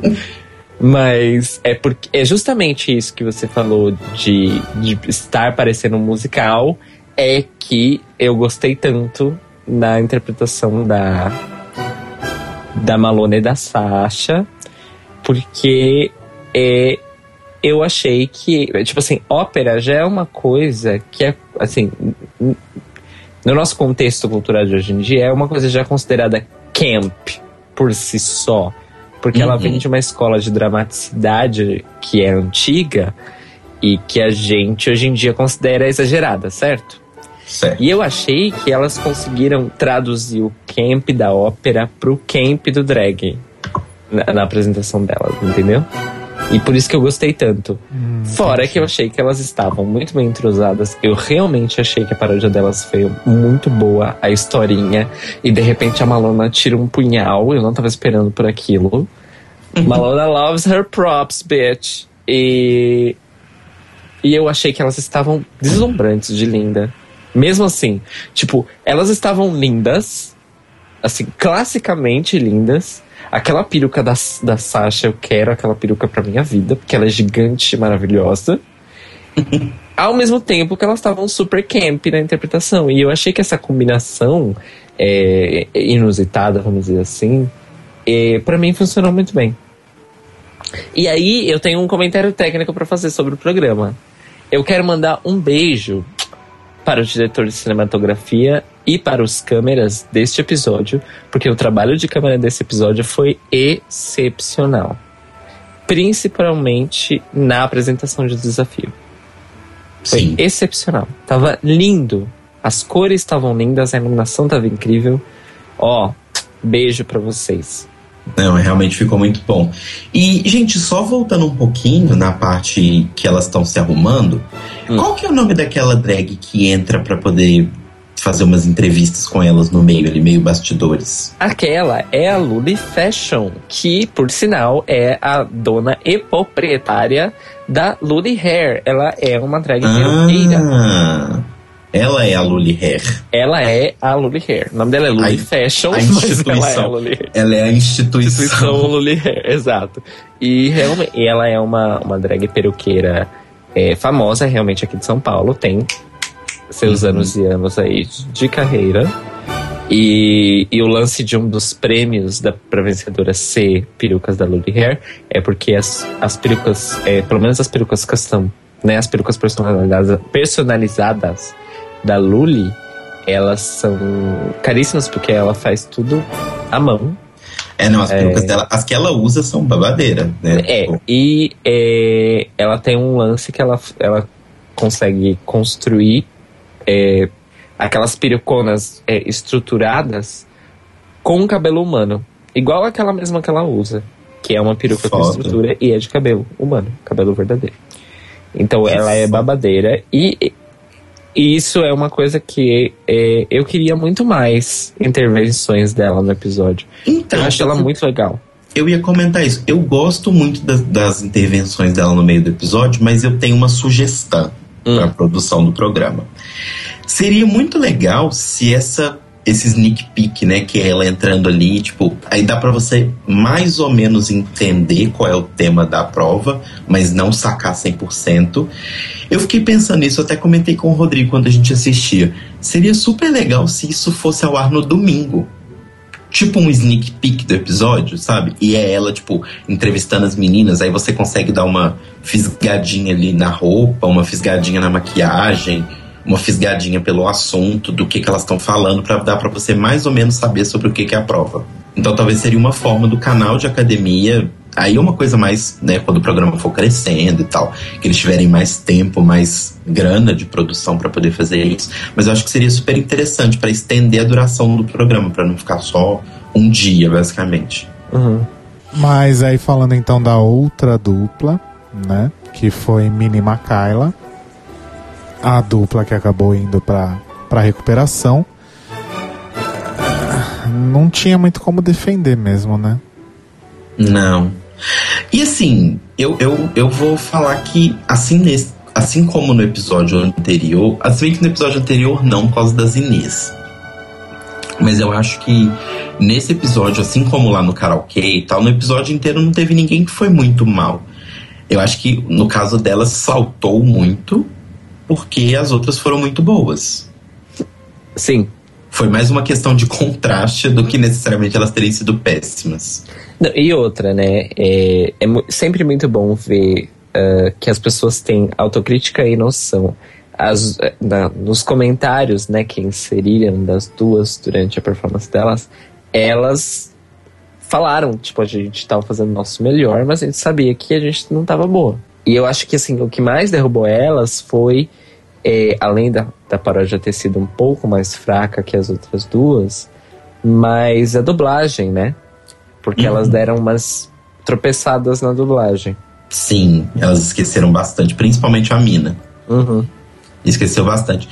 mas é porque é justamente isso que você falou de, de estar parecendo um musical, é que eu gostei tanto na interpretação da da Malone e da Sasha, porque é, eu achei que, tipo assim, ópera já é uma coisa que é, assim, no nosso contexto cultural de hoje em dia, é uma coisa já considerada camp por si só. Porque ela Uhum. vem de uma escola de dramaticidade que é antiga e que a gente hoje em dia considera exagerada, certo? Certo. E eu achei que elas conseguiram traduzir o camp da ópera pro camp do drag na, na apresentação delas, entendeu? E por isso que eu gostei tanto. Fora que eu achei que elas estavam muito bem entrosadas. Eu realmente achei que a paródia delas foi muito boa, a historinha. E de repente a Malona tira um punhal. Eu não tava esperando por aquilo. Malona loves her props, bitch. E. E eu achei que elas estavam deslumbrantes de linda. Mesmo assim, tipo, elas estavam lindas, assim, classicamente lindas. Aquela peruca da, da Sasha, eu quero aquela peruca pra minha vida, porque ela é gigante e maravilhosa. Ao mesmo tempo que elas estavam super camp na interpretação. E eu achei que essa combinação é, inusitada, vamos dizer assim, é, para mim funcionou muito bem. E aí eu tenho um comentário técnico pra fazer sobre o programa. Eu quero mandar um beijo para o diretor de cinematografia e para os câmeras deste episódio, porque o trabalho de câmera desse episódio foi excepcional. Principalmente na apresentação de desafio. Foi Sim. excepcional. Tava lindo. As cores estavam lindas, a iluminação tava incrível. Ó, beijo pra vocês. Não, realmente ficou muito bom. E, gente, só voltando um pouquinho na parte que elas estão se arrumando, Hum. qual que é o nome daquela drag que entra pra poder fazer umas entrevistas com elas no meio ali, meio bastidores? Aquela é a Luli Fashion, que, por sinal, é a dona e proprietária da Luli Hair. Ela é uma drag. Ah, ela é a Luli Hair. Ela é a Luli Hair. O nome dela é Luli A- Fashion, a mas ela é a instituição. Luli Hair. Ela é a instituição. Instituição Luli Hair, exato. E realmente, ela é uma, uma drag peruqueira é, famosa, realmente, aqui de São Paulo. Tem seus Uhum. anos e anos aí de carreira. E, e o lance de um dos prêmios da pra vencedora ser perucas da Luli Hair é porque as, as perucas, é, pelo menos as perucas custom, né, as perucas personalizadas, personalizadas da Luli, elas são caríssimas porque ela faz tudo à mão. É, não, as É. perucas dela, as que ela usa são babadeira, né? É, e é, ela tem um lance que ela, ela consegue construir é, aquelas peruconas é, estruturadas com cabelo humano. Igual aquela mesma que ela usa. Que é uma peruca com Foda. estrutura e é de cabelo humano, cabelo verdadeiro. Então ela é babadeira e, e isso é uma coisa que é, eu queria muito mais intervenções dela no episódio. Então, Eu acho ela muito legal. Eu ia comentar isso. Eu gosto muito das, das intervenções dela no meio do episódio, mas eu tenho uma sugestão Hum. para a produção do programa. Seria muito legal se essa esse sneak peek, né, que é ela entrando ali, tipo, aí dá para você mais ou menos entender qual é o tema da prova, mas não sacar 100%. Eu fiquei pensando nisso, até comentei com o Rodrigo quando a gente assistia. Seria super legal se isso fosse ao ar no domingo tipo um sneak peek do episódio, sabe? E é ela, tipo, entrevistando as meninas, aí você consegue dar uma fisgadinha ali na roupa, uma fisgadinha na maquiagem, uma fisgadinha pelo assunto, do que, que elas estão falando, pra dar pra você mais ou menos saber sobre o que, que é a prova. Então talvez seria uma forma do canal de academia. Aí é uma coisa mais, né, quando o programa for crescendo e tal, que eles tiverem mais tempo, mais grana de produção pra poder fazer isso. Mas eu acho que seria super interessante pra estender a duração do programa, pra não ficar só um dia, basicamente. Uhum. Mas aí falando então da outra dupla, né? Que foi Mini Makayla. A dupla que acabou indo pra recuperação. Não tinha muito como defender mesmo, né? Não. E assim, eu, eu, eu vou falar que, assim, nesse, assim como no episódio anterior, assim que no episódio anterior não, por causa das Inês. Mas eu acho que nesse episódio, assim como lá no karaokê e tal, no episódio inteiro não teve ninguém que foi muito mal. Eu acho que no caso delas saltou muito, porque as outras foram muito boas. Sim. Foi mais uma questão de contraste do que necessariamente elas terem sido péssimas. Não, e outra, né? É, é sempre muito bom ver ah, que as pessoas têm autocrítica e noção. As, na- nos comentários, né, que inseriram das duas durante a performance delas, elas falaram, tipo, a gente tava fazendo o nosso melhor, mas a gente sabia que a gente não tava boa. E eu acho que, assim, o que mais derrubou elas foi, eh, além da, da paródia ter sido um pouco mais fraca que as outras duas, mas a dublagem, né? Porque Uhum. elas deram umas tropeçadas na dublagem. Sim, elas esqueceram bastante, principalmente a Mina. Uhum. Esqueceu bastante.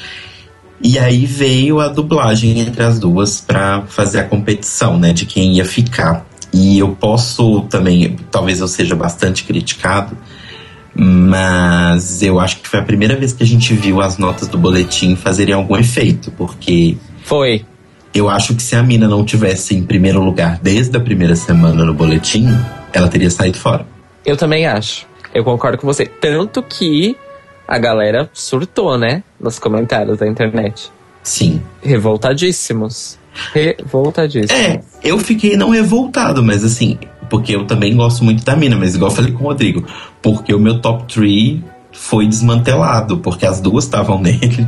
E aí veio a dublagem entre as duas pra fazer a competição, né, de quem ia ficar. E eu posso também, talvez eu seja bastante criticado, mas eu acho que foi a primeira vez que a gente viu as notas do boletim fazerem algum efeito, porque Foi. eu acho que se a Mina não tivesse em primeiro lugar desde a primeira semana no boletim, ela teria saído fora. Eu também acho. Eu concordo com você. Tanto que a galera surtou, né? Nos comentários da internet. Sim. Revoltadíssimos. Revoltadíssimos. É, eu fiquei não revoltado, mas assim, porque eu também gosto muito da mina, mas igual eu falei com o Rodrigo, porque o meu top 3 foi desmantelado, porque as duas estavam nele.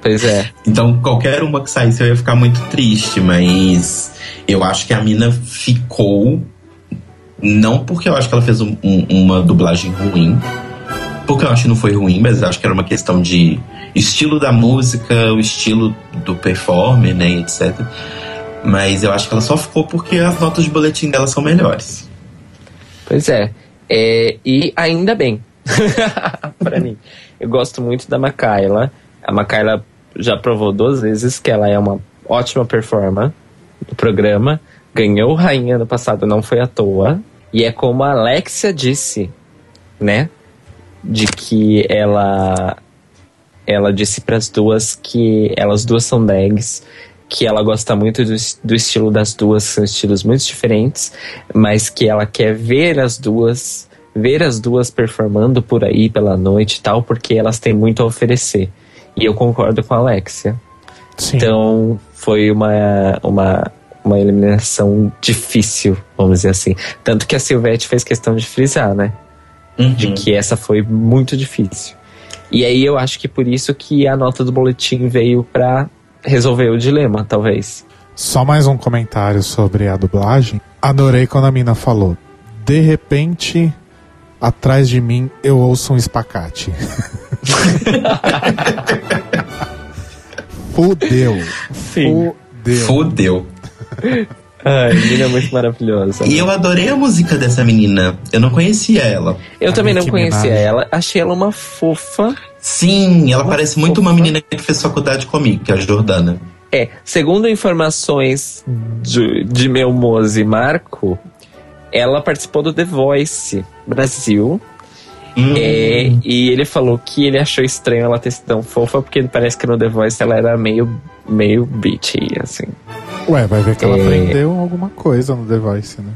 Pois é. Então, qualquer uma que saísse eu ia ficar muito triste, mas eu acho que a mina ficou. Não porque eu acho que ela fez um- um- uma dublagem ruim, porque eu acho que não foi ruim, mas eu acho que era uma questão de estilo da música, o estilo do performer, né, etc. Mas eu acho que ela só ficou porque as notas de boletim dela são melhores. Pois é. É, e ainda bem. pra mim. Eu gosto muito da Makayla. A Makayla já provou duas vezes que ela é uma ótima performer do programa. Ganhou Rainha no passado, não foi à toa. E é como a Alexia disse, né? De que ela ela disse para as duas que elas duas são drags, que ela gosta muito do, do estilo das duas, são estilos muito diferentes, mas que ela quer ver as duas, ver as duas performando por aí pela noite e tal, porque elas têm muito a oferecer. E eu concordo com a Alexia. Sim. Então foi uma, uma, uma eliminação difícil, vamos dizer assim. Tanto que a Silvete fez questão de frisar, né? de Uhum. que essa foi muito difícil. E aí eu acho que por isso que a nota do boletim veio pra resolver o dilema, talvez. Só mais um comentário sobre a dublagem. Adorei quando a mina falou: De repente, atrás de mim eu ouço um espacate. Fudeu. Sim. Fudeu. Fudeu. Ai, menina é muito maravilhosa. E eu adorei a música dessa menina. Eu não conhecia ela. Eu A também não conhecia Minaj. ela. Achei ela uma fofa. Sim, ela parece muito uma menina que fez faculdade comigo, que é a Jordana. É, segundo informações de, de meu Mose Marco, ela participou do The Voice Brasil. Hum, É, e ele falou que ele achou estranho ela ter sido tão fofa, porque parece que no The Voice ela era meio, meio bitchy, assim. Ué, vai ver que ela É. aprendeu alguma coisa no The Voice, né?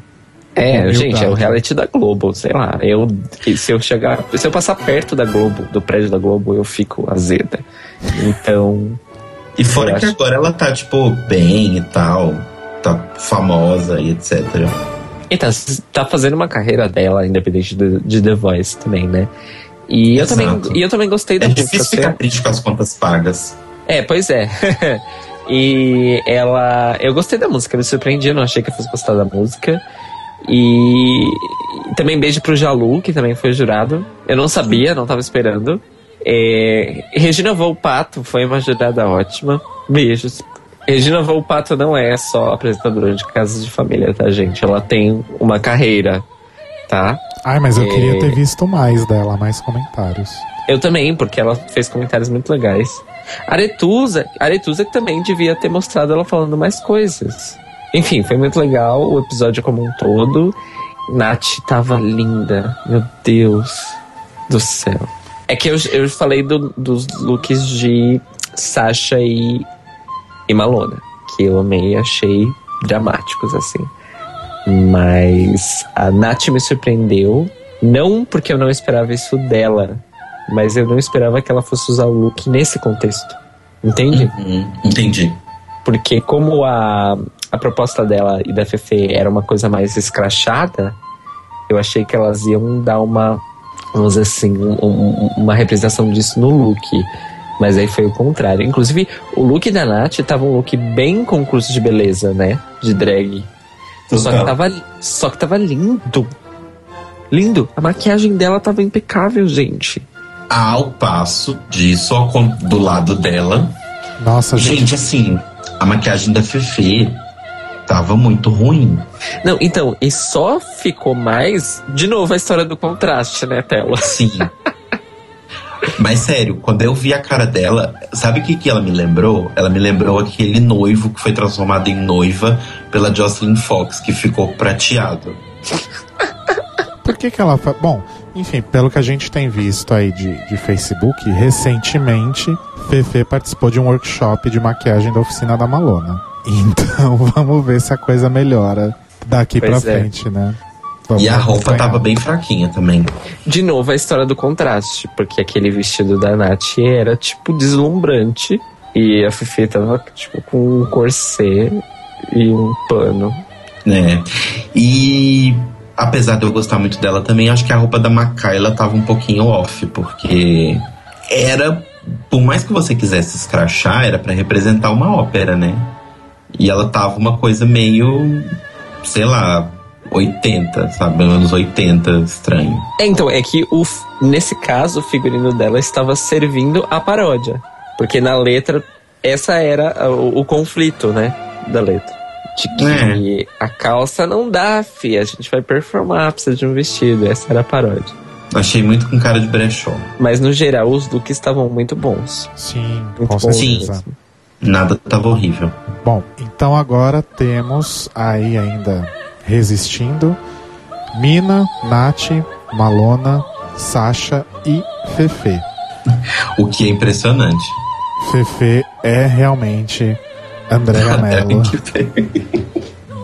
É, gente, é o reality da Globo, sei lá. Eu, se eu chegar, se eu passar perto da Globo, do prédio da Globo, eu fico azeda. Então, E fora que acho- agora ela tá, tipo, bem e tal. Tá famosa e etc. e tá, tá fazendo uma carreira dela, independente de, de The Voice também, né? E eu, também, e eu também gostei da É música. difícil ser- ficar triste com as contas pagas. É, pois é. e ela. Eu gostei da música, me surpreendi, não achei que eu fosse gostar da música. E também beijo pro Jalu, que também foi jurado. Eu não sabia, não tava esperando. É, Regina Volpato foi uma jurada ótima. Beijos. Regina Volpato não é só apresentadora de casas de família, tá, gente? Ela tem uma carreira, tá? Ai, mas eu É. queria ter visto mais dela, mais comentários. Eu também, porque ela fez comentários muito legais. Aretusa, Aretusa também devia ter mostrado ela falando mais coisas. Enfim, foi muito legal o episódio como um todo. Nath tava linda, meu Deus do céu. É que eu, eu falei do- dos looks de Sasha e, e Malona, que eu amei e achei dramáticos, assim. Mas a Nath me surpreendeu, não porque eu não esperava isso dela, mas eu não esperava que ela fosse usar o look nesse contexto. Entende? Hum, entendi. Porque como a, a proposta dela e da Fefe era uma coisa mais escrachada, eu achei que elas iam dar uma, vamos dizer assim, um- um- uma representação disso no look. Mas aí foi o contrário. Inclusive, o look da Nath tava um look bem concurso de beleza, né? De drag. Só que, Total. tava, só que tava lindo. Lindo. A maquiagem dela tava impecável, gente. Ao passo disso, do lado dela. Nossa, gente. Gente, assim, a maquiagem da Fefe tava muito ruim. Não, então, e só ficou mais. De novo, a história do contraste, né, Tela? Sim. Mas sério, quando eu vi a cara dela, sabe o que, que ela me lembrou? Ela me lembrou aquele noivo que foi transformado em noiva pela Jocelyn Fox, que ficou prateado. Por que que ela... fa- Bom, enfim, pelo que a gente tem visto aí de, de Facebook, recentemente, Fefe participou de um workshop de maquiagem da oficina da Malona. Então, vamos ver se a coisa melhora daqui Pois pra é. frente, né? Vamos E a roupa acompanhar. tava bem fraquinha também. De novo, a história do contraste, porque aquele vestido da Nath era, tipo, deslumbrante. E a Fifi tava, tipo, com um corset e um pano. né? E apesar de eu gostar muito dela também, acho que a roupa da Macaila tava um pouquinho off, porque era, por mais que você quisesse escrachar, era pra representar uma ópera, né? E ela tava uma coisa meio, sei lá, 80, sabe? Anos 80, estranho. É, então, é que o, nesse caso, o figurino dela estava servindo a paródia. Porque na letra, essa era o, o conflito, né? Da letra. De que a calça não dá, fi. A gente vai performar, precisa de um vestido. Essa era a paródia. Achei muito com cara de brechó. Mas no geral, os looks estavam muito bons. Sim, Muito com bons certeza. mesmo. Nada tava horrível. Bom, então agora temos aí ainda resistindo Mina, Nath, Malona, Sasha e Fefe. O que é impressionante. Fefe é realmente Andréa Mello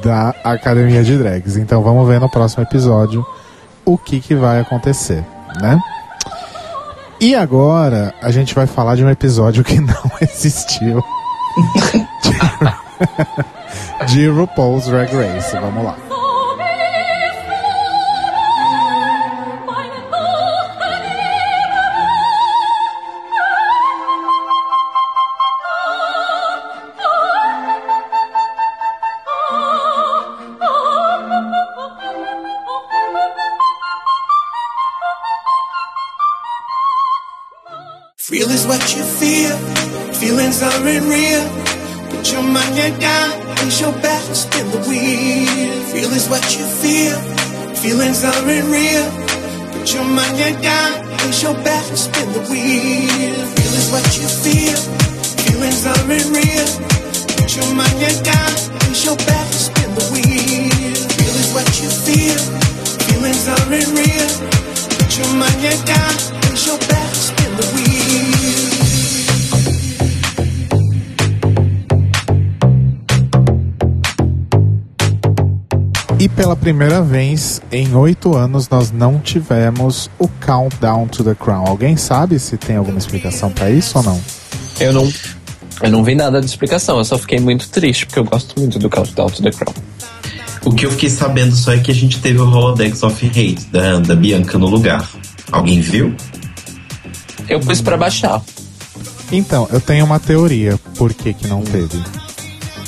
da Academia de Drags. Então vamos ver no próximo episódio o que, que vai acontecer, né? E agora a gente vai falar de um episódio que não existiu. de, RuPaul's Drag Race. Vamos lá. Em oito anos nós não tivemos o Countdown to the Crown. Alguém sabe se tem alguma explicação pra isso ou não? Eu não, eu não vi nada de explicação, eu só fiquei muito triste, porque eu gosto muito do Countdown to the Crown. O que eu fiquei sabendo só é que a gente teve o Holodex of Hate da, da Bianca no lugar. Alguém viu? Eu pus pra baixar. Então, eu tenho uma teoria por que, que não teve.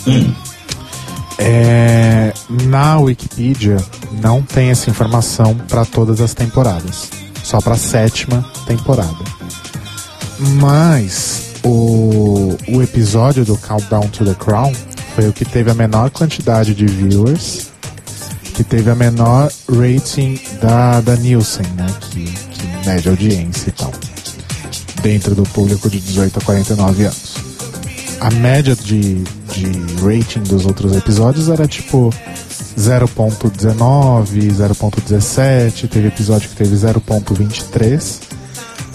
Hum. É, na Wikipedia não tem essa informação para todas as temporadas, só para a sétima temporada. Mas o, o episódio do Countdown to the Crown foi o que teve a menor quantidade de viewers, que teve a menor rating da, da Nielsen, né? Que, que mede audiência e tal, dentro do público de 18 a 49 anos. A média de, de rating dos outros episódios era tipo 0.19, 0.17, teve episódio que teve 0.23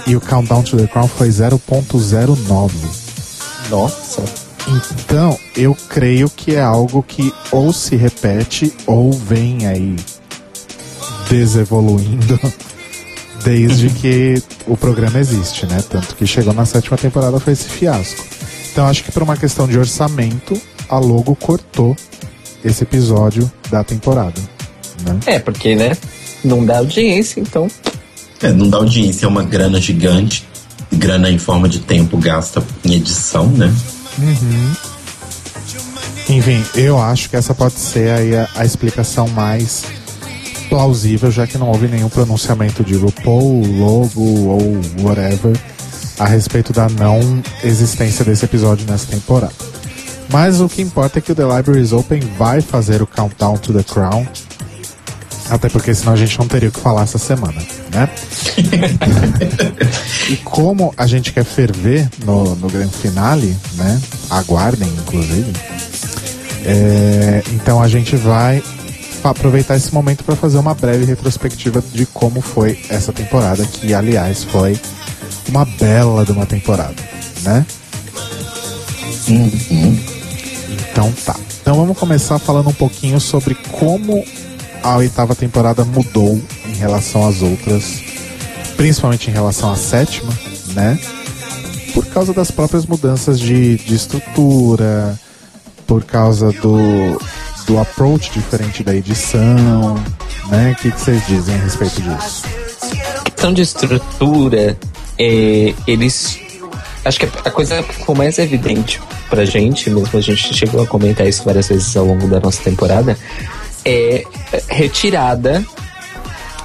e o Countdown to the Crown foi 0.09. Nossa. Então, eu creio que é algo que ou se repete ou vem aí desevoluindo desde que o programa existe, né? Tanto que chegou na sétima temporada foi esse fiasco. Então, acho que por uma questão de orçamento, a Logo cortou esse episódio da temporada, né? É, porque, né? Não dá audiência, então. É, não dá audiência, é uma grana gigante. Grana em forma de tempo gasta em edição, né? Enfim, eu acho que essa pode ser aí a, a explicação mais plausível, já que não houve nenhum pronunciamento de RuPaul, Logo ou whatever a respeito da não existência desse episódio nessa temporada. Mas o que importa é que o The Libraries Open vai fazer o Countdown to the Crown. Até porque senão a gente não teria o que falar essa semana, né? e como a gente quer ferver no, no grande finale, né? Aguardem, inclusive. É, então a gente vai aproveitar esse momento para fazer uma breve retrospectiva de como foi essa temporada, que aliás foi uma bela de uma temporada, né? Então tá. Então vamos começar falando um pouquinho sobre como a oitava temporada mudou em relação às outras, principalmente em relação à sétima, né? Por causa das próprias mudanças de, de estrutura, por causa do, do approach diferente da edição, né? O que, que vocês dizem a respeito disso? questão de estrutura, é, eles. Acho que a coisa ficou mais evidente pra gente, mesmo a gente chegou a comentar isso várias vezes ao longo da nossa temporada, é retirada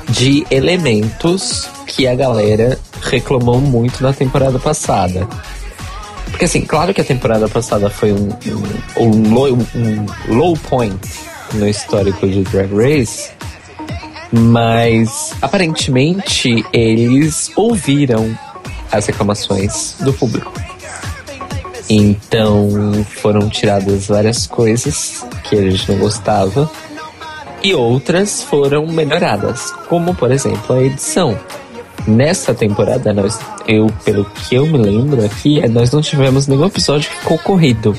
de elementos que a galera reclamou muito na temporada passada. Porque assim, claro que a temporada passada foi um, um, um low, um low point no histórico de Drag Race, mas aparentemente eles ouviram as reclamações do público. Então foram tiradas várias coisas que a gente não gostava e outras foram melhoradas, como por exemplo a edição. Nessa temporada, nós, eu, pelo que eu me lembro aqui, nós não tivemos nenhum episódio que ficou corrido.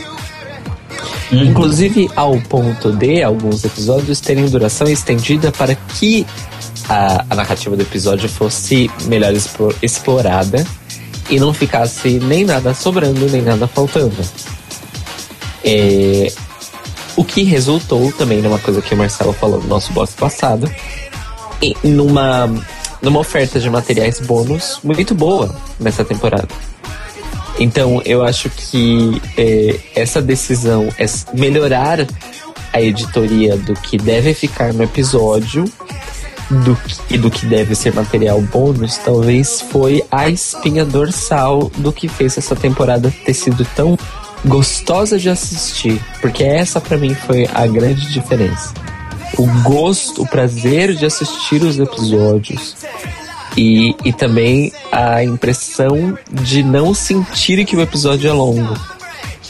Inclusive ao ponto de alguns episódios terem duração estendida para que a, a narrativa do episódio fosse melhor explorada e não ficasse nem nada sobrando, nem nada faltando. É, o que resultou também numa coisa que o Marcelo falou no nosso bloco passado, numa, numa oferta de materiais bônus muito boa nessa temporada. Então eu acho que é, essa decisão é melhorar a editoria do que deve ficar no episódio do, e do que deve ser material bônus, talvez foi a espinha dorsal do que fez essa temporada ter sido tão gostosa de assistir. Porque essa para mim foi a grande diferença. O gosto, o prazer de assistir os episódios. E, e também a impressão de não sentir que o episódio é longo.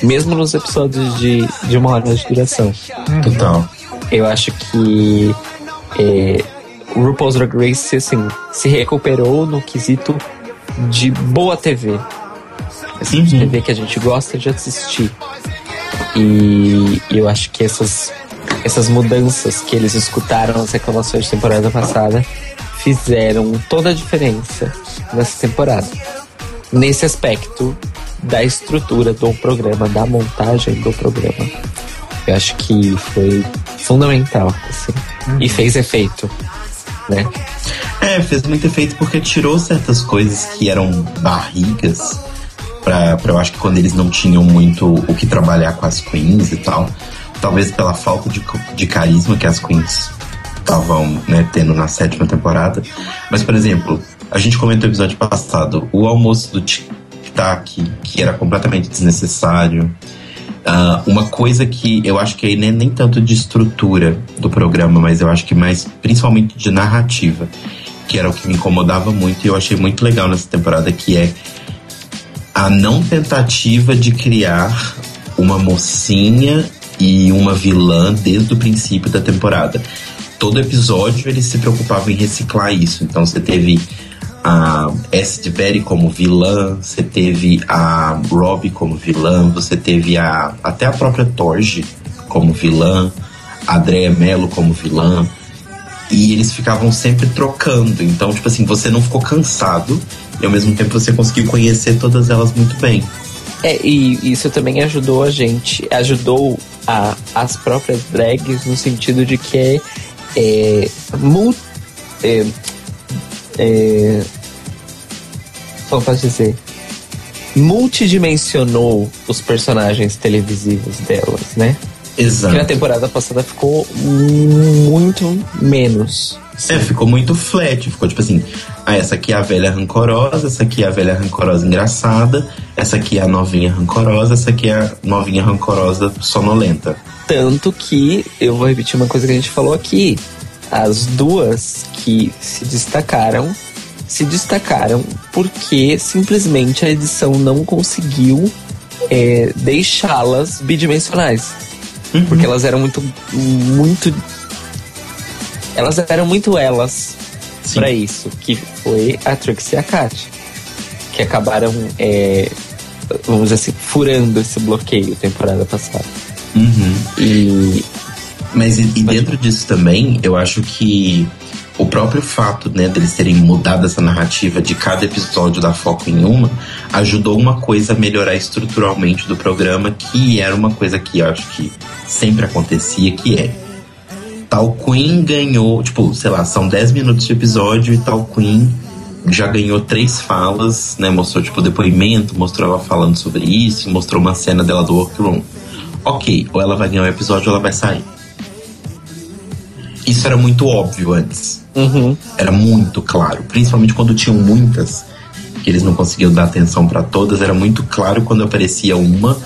Mesmo nos episódios de, de uma hora de duração. Total. Eu acho que é, o RuPaul's Drag Race assim, se recuperou no quesito de boa TV. Essa Uhum. TV que a gente gosta de assistir. E eu acho que essas, essas mudanças que eles escutaram nas reclamações de temporada passada fizeram toda a diferença nessa temporada. Nesse aspecto da estrutura do programa, da montagem do programa. Eu acho que foi fundamental, assim. E fez efeito, né? É, fez muito efeito porque tirou certas coisas que eram barrigas pra, pra eu acho que quando eles não tinham muito o que trabalhar com as queens e tal. Talvez pela falta de, de carisma que as queens estavam né, tendo na sétima temporada. Mas, por exemplo, a gente comentou no episódio passado, o almoço do Tic-Tac, que era completamente desnecessário. Ah, uma coisa que eu acho que aí nem, nem tanto de estrutura do programa, mas eu acho que mais principalmente de narrativa, que era o que me incomodava muito e eu achei muito legal nessa temporada, que é a não tentativa de criar uma mocinha e uma vilã desde o princípio da temporada. Todo episódio eles se preocupavam em reciclar isso. Então você teve a de Berry como vilã, você teve a Robbie como vilã, você teve a até a própria Torge como vilã, a Andrea Mello como vilã. E eles ficavam sempre trocando. Então, tipo assim, você não ficou cansado e ao mesmo tempo você conseguiu conhecer todas elas muito bem. É, e isso também ajudou a gente, ajudou a, as próprias drags no sentido de que é, é, mu- é, é, como posso dizer, multidimensionou os personagens televisivos delas, né? Que na Exato. temporada passada ficou muito menos. É, ficou muito flat. Ficou tipo assim: ah, essa aqui é a velha rancorosa, essa aqui é a velha rancorosa engraçada, essa aqui é a novinha rancorosa, essa aqui é a novinha rancorosa sonolenta. Tanto que, eu vou repetir uma coisa que a gente falou aqui. As duas que se destacaram, se destacaram porque simplesmente a edição não conseguiu é, deixá-las bidimensionais. Porque elas eram muito, muito. Elas eram muito elas pra isso, que foi a Trixie e a Kat. Que acabaram, é, vamos dizer assim, furando esse bloqueio temporada passada. Uhum. E Mas e, e dentro disso também, eu acho que o próprio fato né, deles terem mudado essa narrativa de cada episódio dar foco em uma ajudou uma coisa a melhorar estruturalmente do programa, que era uma coisa que eu acho que sempre acontecia, que é tal Queen ganhou, tipo, sei lá, são 10 minutos de episódio e tal Queen já ganhou três falas, né? Mostrou, tipo, depoimento, mostrou ela falando sobre isso, mostrou uma cena dela do workroom. Ok, ou ela vai ganhar o episódio ou ela vai sair. Isso era muito óbvio antes. Uhum. Era muito claro. Principalmente quando tinham muitas, que eles não conseguiam dar atenção pra todas. Era muito claro quando aparecia uma,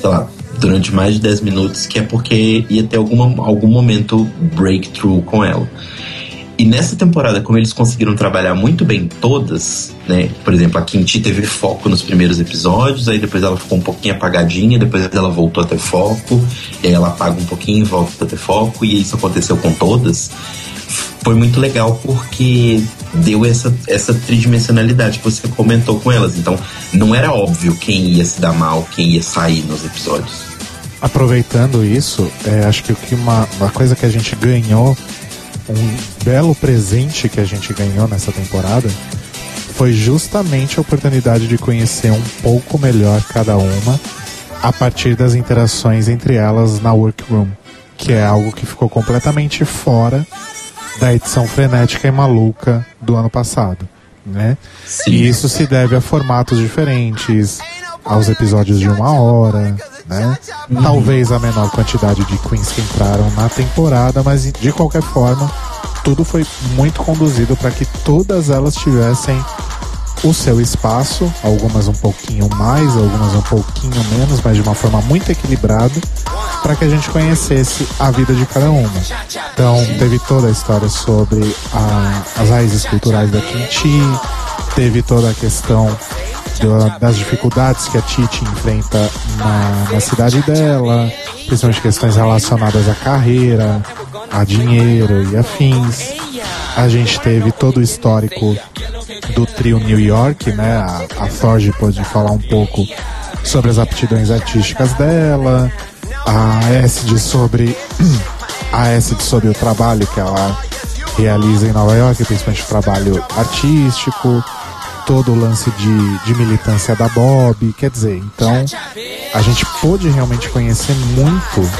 sei lá, durante mais de 10 minutos, que é porque ia ter alguma, algum momento breakthrough com ela. E nessa temporada, como eles conseguiram trabalhar muito bem todas, né? Por exemplo, a Kimchi teve foco nos primeiros episódios, aí depois ela ficou um pouquinho apagadinha, depois ela voltou a ter foco, e aí ela apaga um pouquinho e volta a ter foco, e isso aconteceu com todas. Foi muito legal porque deu essa, essa tridimensionalidade que você comentou com elas. Então, não era óbvio quem ia se dar mal, quem ia sair nos episódios. Aproveitando isso, é, acho que uma, uma coisa que a gente ganhou, um belo presente que a gente ganhou nessa temporada, foi justamente a oportunidade de conhecer um pouco melhor cada uma a partir das interações entre elas na workroom, que é algo que ficou completamente fora da edição frenética e maluca do ano passado, né? Sim. E isso se deve a formatos diferentes, aos episódios de uma hora, né? Talvez a menor quantidade de queens que entraram na temporada, mas de qualquer forma tudo foi muito conduzido para que todas elas tivessem o seu espaço, algumas um pouquinho mais, algumas um pouquinho menos, mas de uma forma muito equilibrada, para que a gente conhecesse a vida de cada uma. Então, teve toda a história sobre a, as raízes culturais da Kimchi, teve toda a questão das dificuldades que a Titi enfrenta na, na cidade dela, principalmente questões relacionadas à carreira, a dinheiro e afins. A gente teve todo o histórico do trio New York, né? A, a Thorge pôde falar um pouco sobre as aptidões artísticas dela, a Acid sobre a Acid sobre o trabalho que ela realiza em Nova York, principalmente o trabalho artístico, todo o lance de, de militância da Bob, quer dizer, então a gente pôde realmente conhecer muito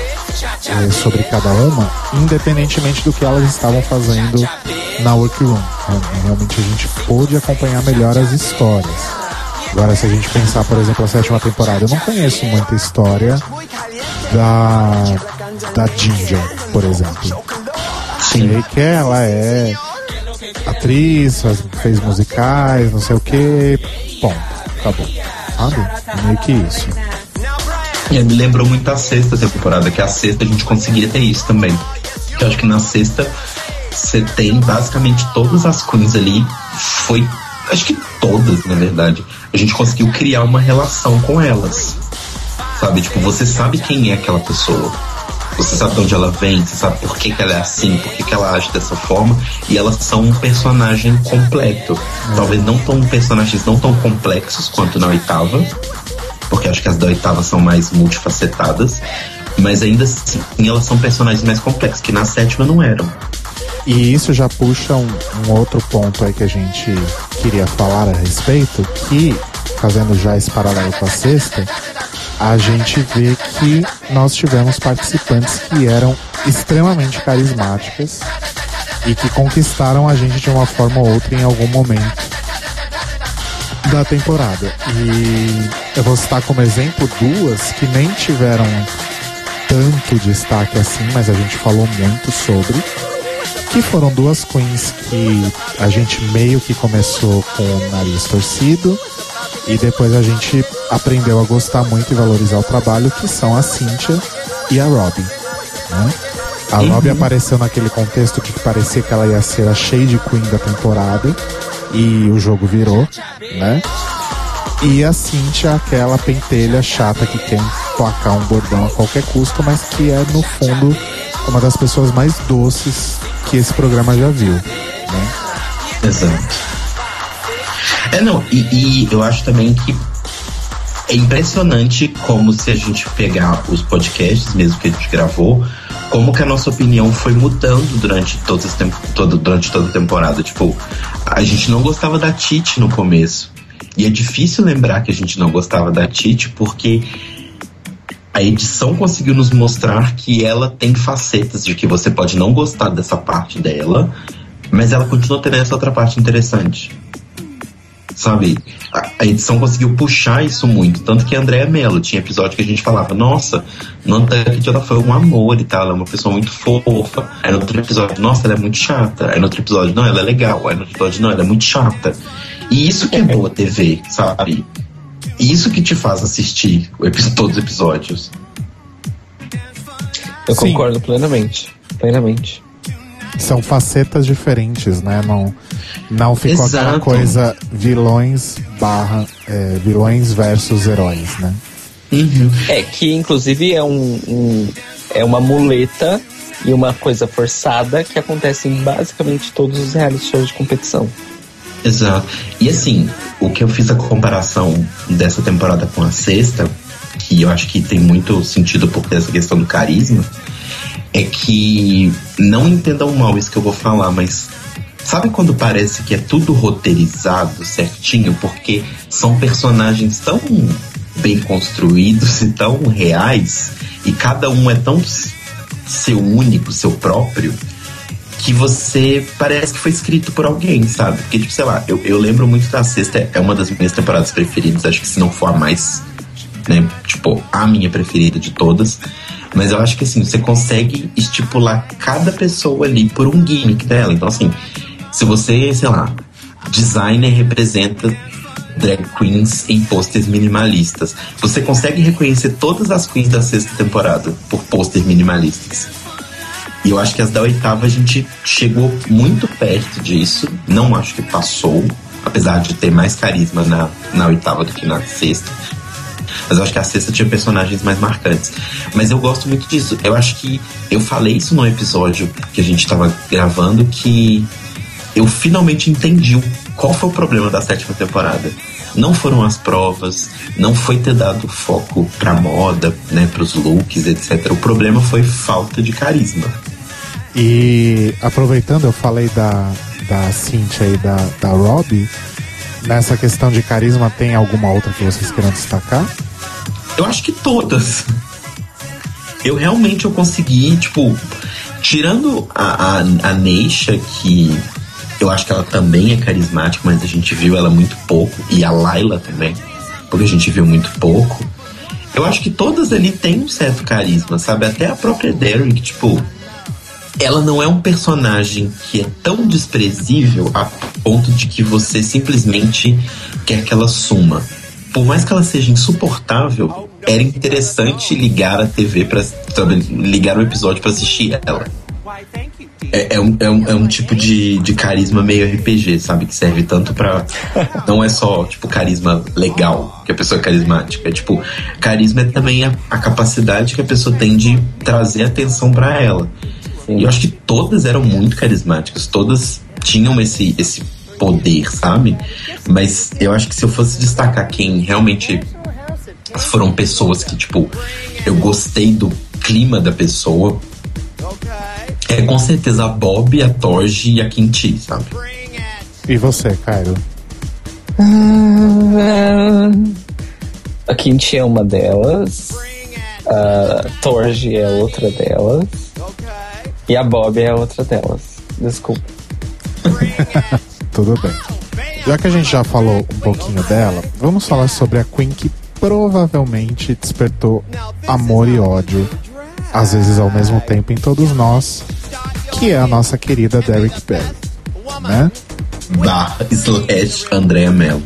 eh, sobre cada uma, independentemente do que elas estavam fazendo na workroom. né? Realmente a gente pôde acompanhar melhor as histórias. Agora, se a gente pensar, por exemplo, a sétima temporada, eu não conheço muita história da, da Ginger, por exemplo. Sei que ela é atriz, faz- fez musicais, não sei o que, ponto, acabou. Sabe? Meio que isso. E me lembrou muito a sexta temporada, que a sexta a gente conseguia ter isso também. Eu acho que na sexta você tem basicamente todas as queens ali. Foi. Acho que todas, na verdade. A gente conseguiu criar uma relação com elas. Sabe? Tipo, você sabe quem é aquela pessoa. Você sabe de onde ela vem, você sabe por que, que ela é assim, por que, que ela age dessa forma, e elas são um personagem completo. Talvez não tão personagens não tão complexos quanto na oitava, porque acho que as da oitava são mais multifacetadas, mas ainda assim elas são personagens mais complexos, que na sétima não eram. E isso já puxa um, um outro ponto aí que a gente queria falar a respeito, que, fazendo já esse paralelo com a sexta, a gente vê que nós tivemos participantes que eram extremamente carismáticas e que conquistaram a gente de uma forma ou outra em algum momento da temporada. E eu vou citar como exemplo duas que nem tiveram tanto destaque assim, mas a gente falou muito sobre que foram duas queens que a gente meio que começou com o nariz torcido e depois a gente aprendeu a gostar muito e valorizar o trabalho, que são a Cynthia e a Robin. Né? A Robin apareceu naquele contexto de que parecia que ela ia ser a Shade Queen da temporada e o jogo virou, né? E a Cynthia, aquela pentelha chata que quer placar um bordão a qualquer custo, mas que é, no fundo, uma das pessoas mais doces que esse programa já viu. Né? Exato. É, não, e, e eu acho também que é impressionante como se a gente pegar os podcasts mesmo que a gente gravou, como que a nossa opinião foi mudando durante, todas as temp todo, durante toda a temporada. Tipo, a gente não gostava da Tite no começo. E é difícil lembrar que a gente não gostava da Tite porque a edição conseguiu nos mostrar que ela tem facetas de que você pode não gostar dessa parte dela, mas ela continua tendo essa outra parte interessante. Sabe? A, a edição conseguiu puxar isso muito. Tanto que a Andréa Mello tinha episódio que a gente falava: Nossa, no Untucked ela foi um amor e tal, ela é uma pessoa muito fofa. Aí no outro episódio, nossa, ela é muito chata. Aí no outro episódio, não, ela é legal. Aí no outro episódio, não, ela é muito chata. E isso que é boa TV, sabe? Isso que te faz assistir todos os episódios. Eu Sim. concordo plenamente. Plenamente. São facetas diferentes, né? Não, não ficou aquela Exato. coisa vilões barra é, vilões versus heróis, né? É, que inclusive é um, um- é uma muleta e uma coisa forçada que acontece em basicamente todos os reality shows de competição. Exato. E assim, o que eu fiz a comparação dessa temporada com a sexta, que eu acho que tem muito sentido por essa questão do carisma, é que não entendam mal isso que eu vou falar, mas sabe quando parece que é tudo roteirizado certinho, porque são personagens tão bem construídos e tão reais, e cada um é tão seu único, seu próprio, que você parece que foi escrito por alguém, sabe? Porque, tipo, sei lá, eu, eu lembro muito da sexta, é uma das minhas temporadas preferidas, acho que se não for a mais, né? Tipo, a minha preferida de todas. Mas eu acho que assim, você consegue estipular cada pessoa ali por um gimmick dela. Então, assim, se você, sei lá, designer representa drag queens em posters minimalistas. Você consegue reconhecer todas as queens da sexta temporada por posters minimalistas. E eu acho que as da oitava a gente chegou muito perto disso. Não acho que passou, apesar de ter mais carisma na, na oitava do que na sexta. Mas eu acho que a sexta tinha personagens mais marcantes. Mas eu gosto muito disso. Eu acho que eu falei isso no episódio que a gente tava gravando que eu finalmente entendi qual foi o problema da sétima temporada. Não foram as provas, não foi ter dado foco pra moda, né, pros looks, etc. O problema foi falta de carisma. E aproveitando, eu falei da, da Cynthia e da, da Robbie. Nessa questão de carisma, tem alguma outra que vocês queiram destacar? Eu acho que todas. Eu realmente eu consegui, tipo, tirando a, a, a Neisha, que eu acho que ela também é carismática, mas a gente viu ela muito pouco, e a Laila também, porque a gente viu muito pouco. Eu acho que todas ali têm um certo carisma, sabe? Até a própria Derek, tipo, ela não é um personagem que é tão desprezível a ponto de que você simplesmente quer que ela suma. Por mais que ela seja insuportável, era interessante ligar a TV para ligar o episódio pra assistir ela. É, é um, é, um, é um tipo de, de carisma meio RPG, sabe? Que serve tanto pra. Não é só, tipo, carisma legal, que a pessoa é carismática. É tipo, carisma é também a, a capacidade que a pessoa tem de trazer atenção pra ela. E eu acho que todas eram muito carismáticas, todas tinham esse, esse poder, sabe? Mas eu acho que se eu fosse destacar quem realmente foram pessoas que, tipo, eu gostei do clima da pessoa, é com certeza a Bob, a Torge e a Quinti, sabe? E você, Cairo? Ah, A Kinti é uma delas. A Torge é outra delas. E a Bob é outra delas. Desculpa. Tudo bem. Já que a gente já falou um pouquinho dela, vamos falar sobre a Queen que provavelmente despertou amor e ódio, às vezes ao mesmo tempo, em todos nós, que é a nossa querida Derek Barry, né? Barra slash Andrea Mello.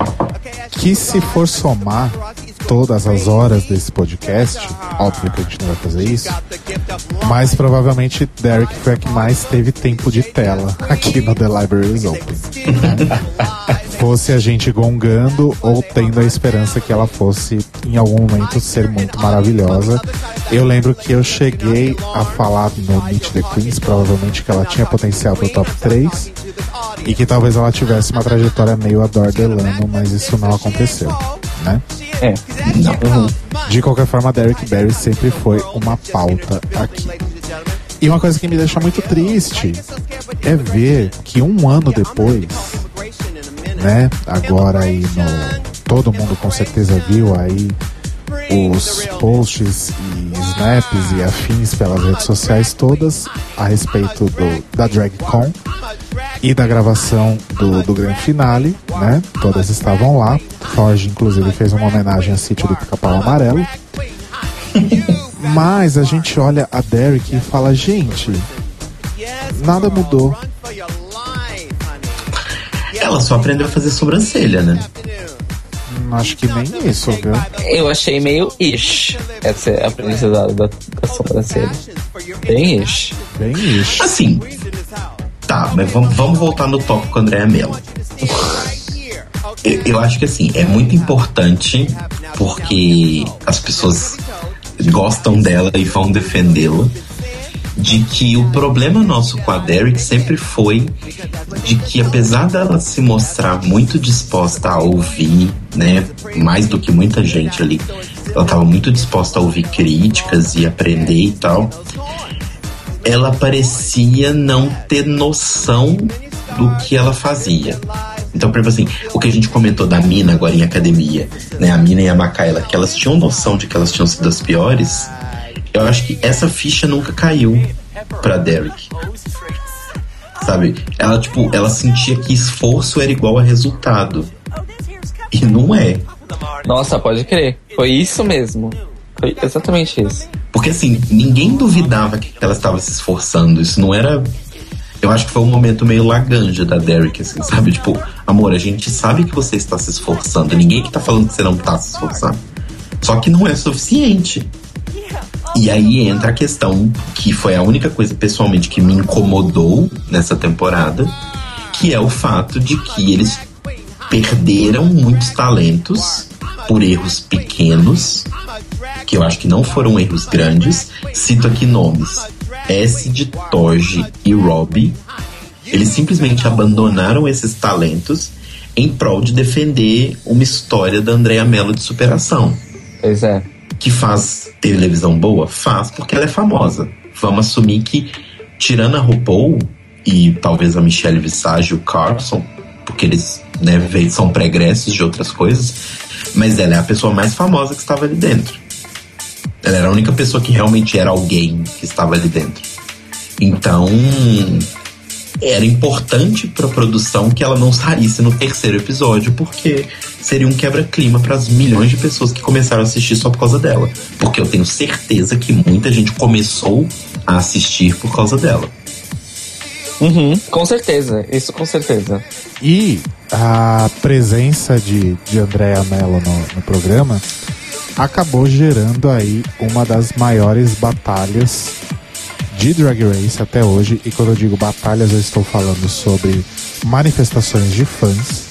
Que se for somar todas as horas desse podcast, óbvio que a gente não vai fazer isso, mas provavelmente Derek foi a que mais teve tempo de tela aqui no The Library is Open. fosse a gente gongando ou tendo a esperança que ela fosse em algum momento ser muito maravilhosa. Eu lembro que eu cheguei a falar no Meet the Queens, provavelmente que ela tinha potencial pro top 3 e que talvez ela tivesse uma trajetória meio Adore Delano, mas isso não aconteceu, né? É. De qualquer forma, Derek Barry sempre foi uma pauta aqui. E uma coisa que me deixa muito triste é ver que um ano depois, né? Agora aí no. Todo mundo com certeza viu aí os posts e snaps e afins pelas redes sociais todas a respeito do, da DragCon e da gravação do, do grande finale, né? Todas estavam lá. Forge, inclusive, fez uma homenagem a sítio do Pica-Pau Amarelo. Mas a gente olha a Derek e fala, gente, nada mudou. Ela só aprendeu a fazer sobrancelha, né? Acho que nem isso, viu? Eu achei meio ish essa aprendizado da, da sobrancelha. Bem ish. Bem isso. Assim. Tá, mas vamos, vamos voltar no tópico Andréa Mello. Eu, eu acho que assim, é muito importante porque as pessoas gostam dela e vão defendê-la. De que o problema nosso com a Derek sempre foi de que apesar dela se mostrar muito disposta a ouvir, né, mais do que muita gente ali, ela estava muito disposta a ouvir críticas e aprender e tal ela parecia não ter noção do que ela fazia. Então, por exemplo, assim, o que a gente comentou da Mina agora em academia, né? A Mina e a Makaela, que elas tinham noção de que elas tinham sido as piores, eu acho que essa ficha nunca caiu pra Derek. Sabe? Ela, tipo, ela sentia que esforço era igual a resultado. E não é. Nossa, pode crer. Foi isso mesmo. Foi exatamente isso. Porque assim, ninguém duvidava que ela estava se esforçando. Isso não era. Eu acho que foi um momento meio laganja da Derek, assim, sabe? Tipo, amor, a gente sabe que você está se esforçando. Ninguém que tá falando que você não tá se esforçando. Só que não é suficiente. E aí entra a questão que foi a única coisa pessoalmente que me incomodou nessa temporada, que é o fato de que eles perderam muitos talentos por erros pequenos, que eu acho que não foram erros grandes. Cito aqui nomes: S de Toge e Robbie. Eles simplesmente abandonaram esses talentos em prol de defender uma história da Andrea Mello de superação. Pois é. Que faz televisão boa? Faz porque ela é famosa. Vamos assumir que, tirando a RuPaul e talvez a Michelle Visage e o Carson, porque eles né, são pregressos de outras coisas, mas ela é a pessoa mais famosa que estava ali dentro. Ela era a única pessoa que realmente era alguém que estava ali dentro. Então, era importante para a produção que ela não saísse no terceiro episódio, porque seria um quebra-clima para as milhões de pessoas que começaram a assistir só por causa dela. Porque eu tenho certeza que muita gente começou a assistir por causa dela. Uhum, com certeza, isso com certeza. E a presença de, de Andrea Mello no, no programa acabou gerando aí uma das maiores batalhas de Drag Race até hoje. E quando eu digo batalhas, eu estou falando sobre manifestações de fãs,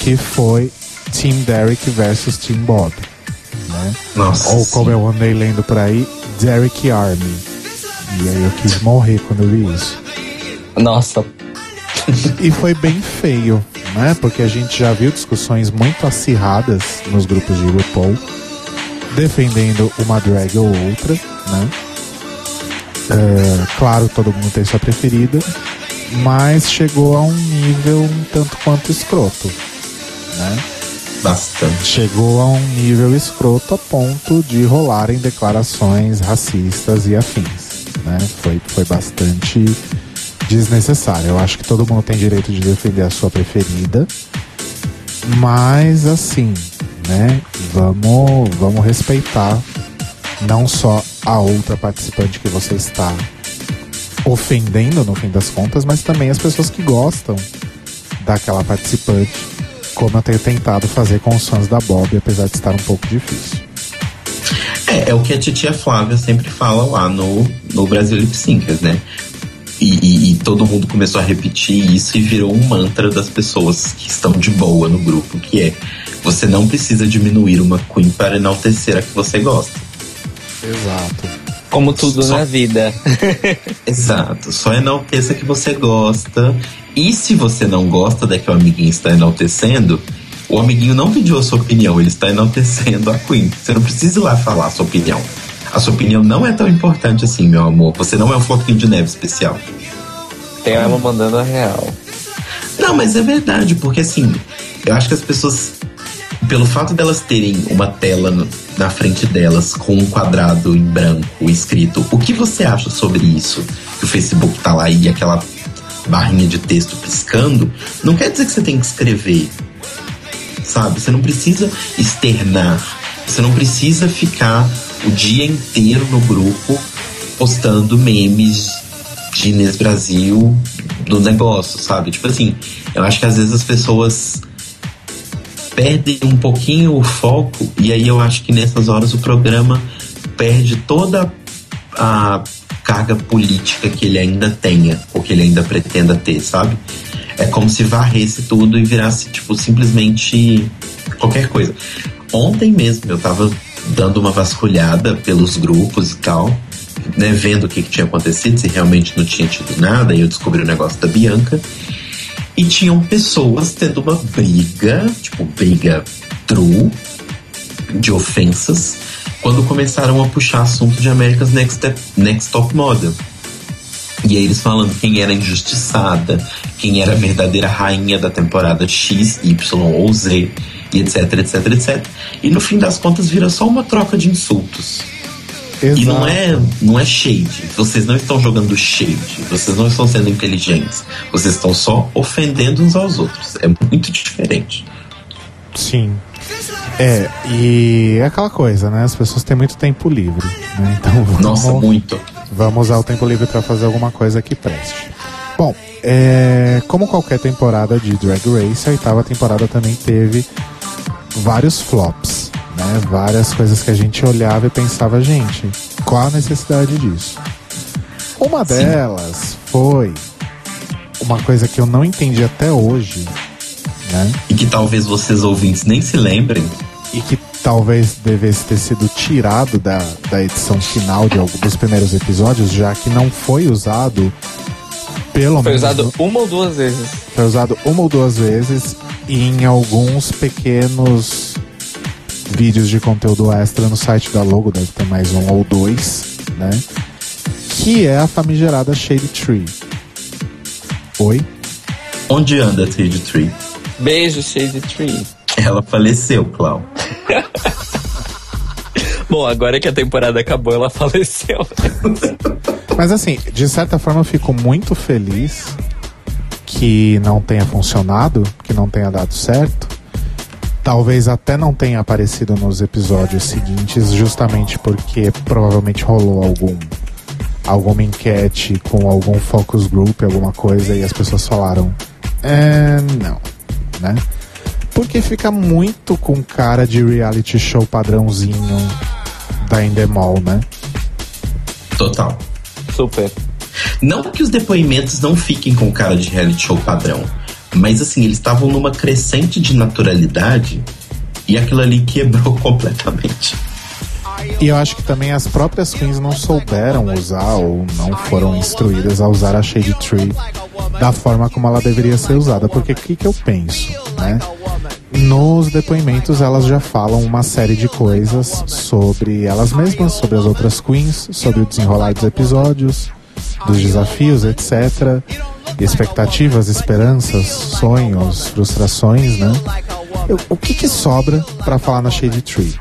que foi Team Derek versus Team Bob. Né? Nossa. Ou como eu andei lendo por aí, Derek Army. E aí eu quis morrer quando eu vi isso. Nossa, E foi bem feio, né? Porque a gente já viu discussões muito acirradas nos grupos de RuPaul, defendendo uma drag ou outra, né? É, claro, todo mundo tem sua preferida, mas chegou a um nível um tanto quanto escroto, né? Bastante. Chegou a um nível escroto a ponto de rolarem declarações racistas e afins, né? Foi, foi bastante desnecessário. Eu acho que todo mundo tem direito de defender a sua preferida, mas assim, né? Vamos, vamos respeitar não só a outra participante que você está ofendendo no fim das contas, mas também as pessoas que gostam daquela participante, como eu tenho tentado fazer com os fãs da Bob, apesar de estar um pouco difícil. É, é o que a titia Flávia sempre fala lá no, no Brasil Lip Syncers, né? E, e- e todo mundo começou a repetir isso e virou um mantra das pessoas que estão de boa no grupo, que é você não precisa diminuir uma Queen para enaltecer a que você gosta. Exato. como tudo Só- na vida. Exato, só enalteça que você gosta. E se você não gosta da que o amiguinho está enaltecendo, o amiguinho não pediu a sua opinião, ele está enaltecendo a Queen. Você não precisa ir lá falar a sua opinião. A sua opinião não é tão importante assim, meu amor. Você não é um floquinho de neve especial. Tem ela mandando a real. Não, mas é verdade, porque assim, eu acho que as pessoas, pelo fato delas terem uma tela no- na frente delas com um quadrado em branco escrito o que você acha sobre isso? Que o Facebook tá lá e aquela barrinha de texto piscando, não quer dizer que você tem que escrever. Sabe? Você não precisa externar. Você não precisa ficar o dia inteiro no grupo postando memes de Inês Brasil do negócio, sabe? Tipo assim, eu acho que às vezes as pessoas perdem um pouquinho o foco e aí eu acho que nessas horas o programa perde toda a carga política que ele ainda tenha ou que ele ainda pretenda ter, sabe? É como se varresse tudo e virasse tipo simplesmente qualquer coisa. Ontem mesmo eu tava dando uma vasculhada pelos grupos e tal, né, vendo o que, que tinha acontecido, se realmente não tinha tido nada, e eu descobri o negócio da Bianca. E tinham pessoas tendo uma briga, tipo, briga true, de ofensas, quando começaram a puxar assunto de America's Next, Next Top Model. E aí eles falando quem era injustiçada, quem era a verdadeira rainha da temporada X, Y ou Z, e etc, etc, etc. E no fim das contas vira só uma troca de insultos. Exato. E não é, não é shade. Vocês não estão jogando shade. Vocês não estão sendo inteligentes. Vocês estão só ofendendo uns aos outros. É muito diferente. Sim. É, e é aquela coisa, né? As pessoas têm muito tempo livre, né? Então vamos, Nossa, muito. vamos usar o tempo livre para fazer alguma coisa que preste. Bom, é, como qualquer temporada de Drag Race, a oitava temporada também teve vários flops, né? Várias coisas que a gente olhava e pensava, gente, qual a necessidade disso? Uma delas foi uma coisa que eu não entendi até hoje, né? E que talvez vocês ouvintes nem se lembrem. e que talvez devesse ter sido tirado da, da edição final de algum dos primeiros episódios, já que não foi usado pelo Foi menos usado uma ou duas vezes. foi usado uma ou duas vezes e em alguns pequenos vídeos de conteúdo extra no site da Logo, deve ter mais um ou dois, né? Que é a famigerada Shade Tree. Oi? Onde anda a Trade Tree? Beijo, Shade Tree. Ela faleceu, Clau. Bom, agora que a temporada acabou, ela faleceu. Mas assim, de certa forma eu fico muito feliz que não tenha funcionado, que não tenha dado certo. Talvez até não tenha aparecido nos episódios seguintes, justamente porque provavelmente rolou algum alguma enquete com algum focus group, alguma coisa, e as pessoas falaram, é, não, né? Porque fica muito com cara de reality show padrãozinho da Endemol, né? Total. Super. Não que os depoimentos não fiquem com cara de reality show padrão, mas assim, eles estavam numa crescente de naturalidade e aquilo ali quebrou completamente. E eu acho que também as próprias queens não souberam usar ou não foram instruídas a usar a Shade Tree da forma como ela deveria ser usada. Porque o que, que eu penso, né? Nos depoimentos elas já falam uma série de coisas sobre elas mesmas, sobre as outras queens, sobre o desenrolar dos episódios, dos desafios, etc. Expectativas, esperanças, sonhos, frustrações, né? Eu- o que, que sobra pra falar na Shade Tree?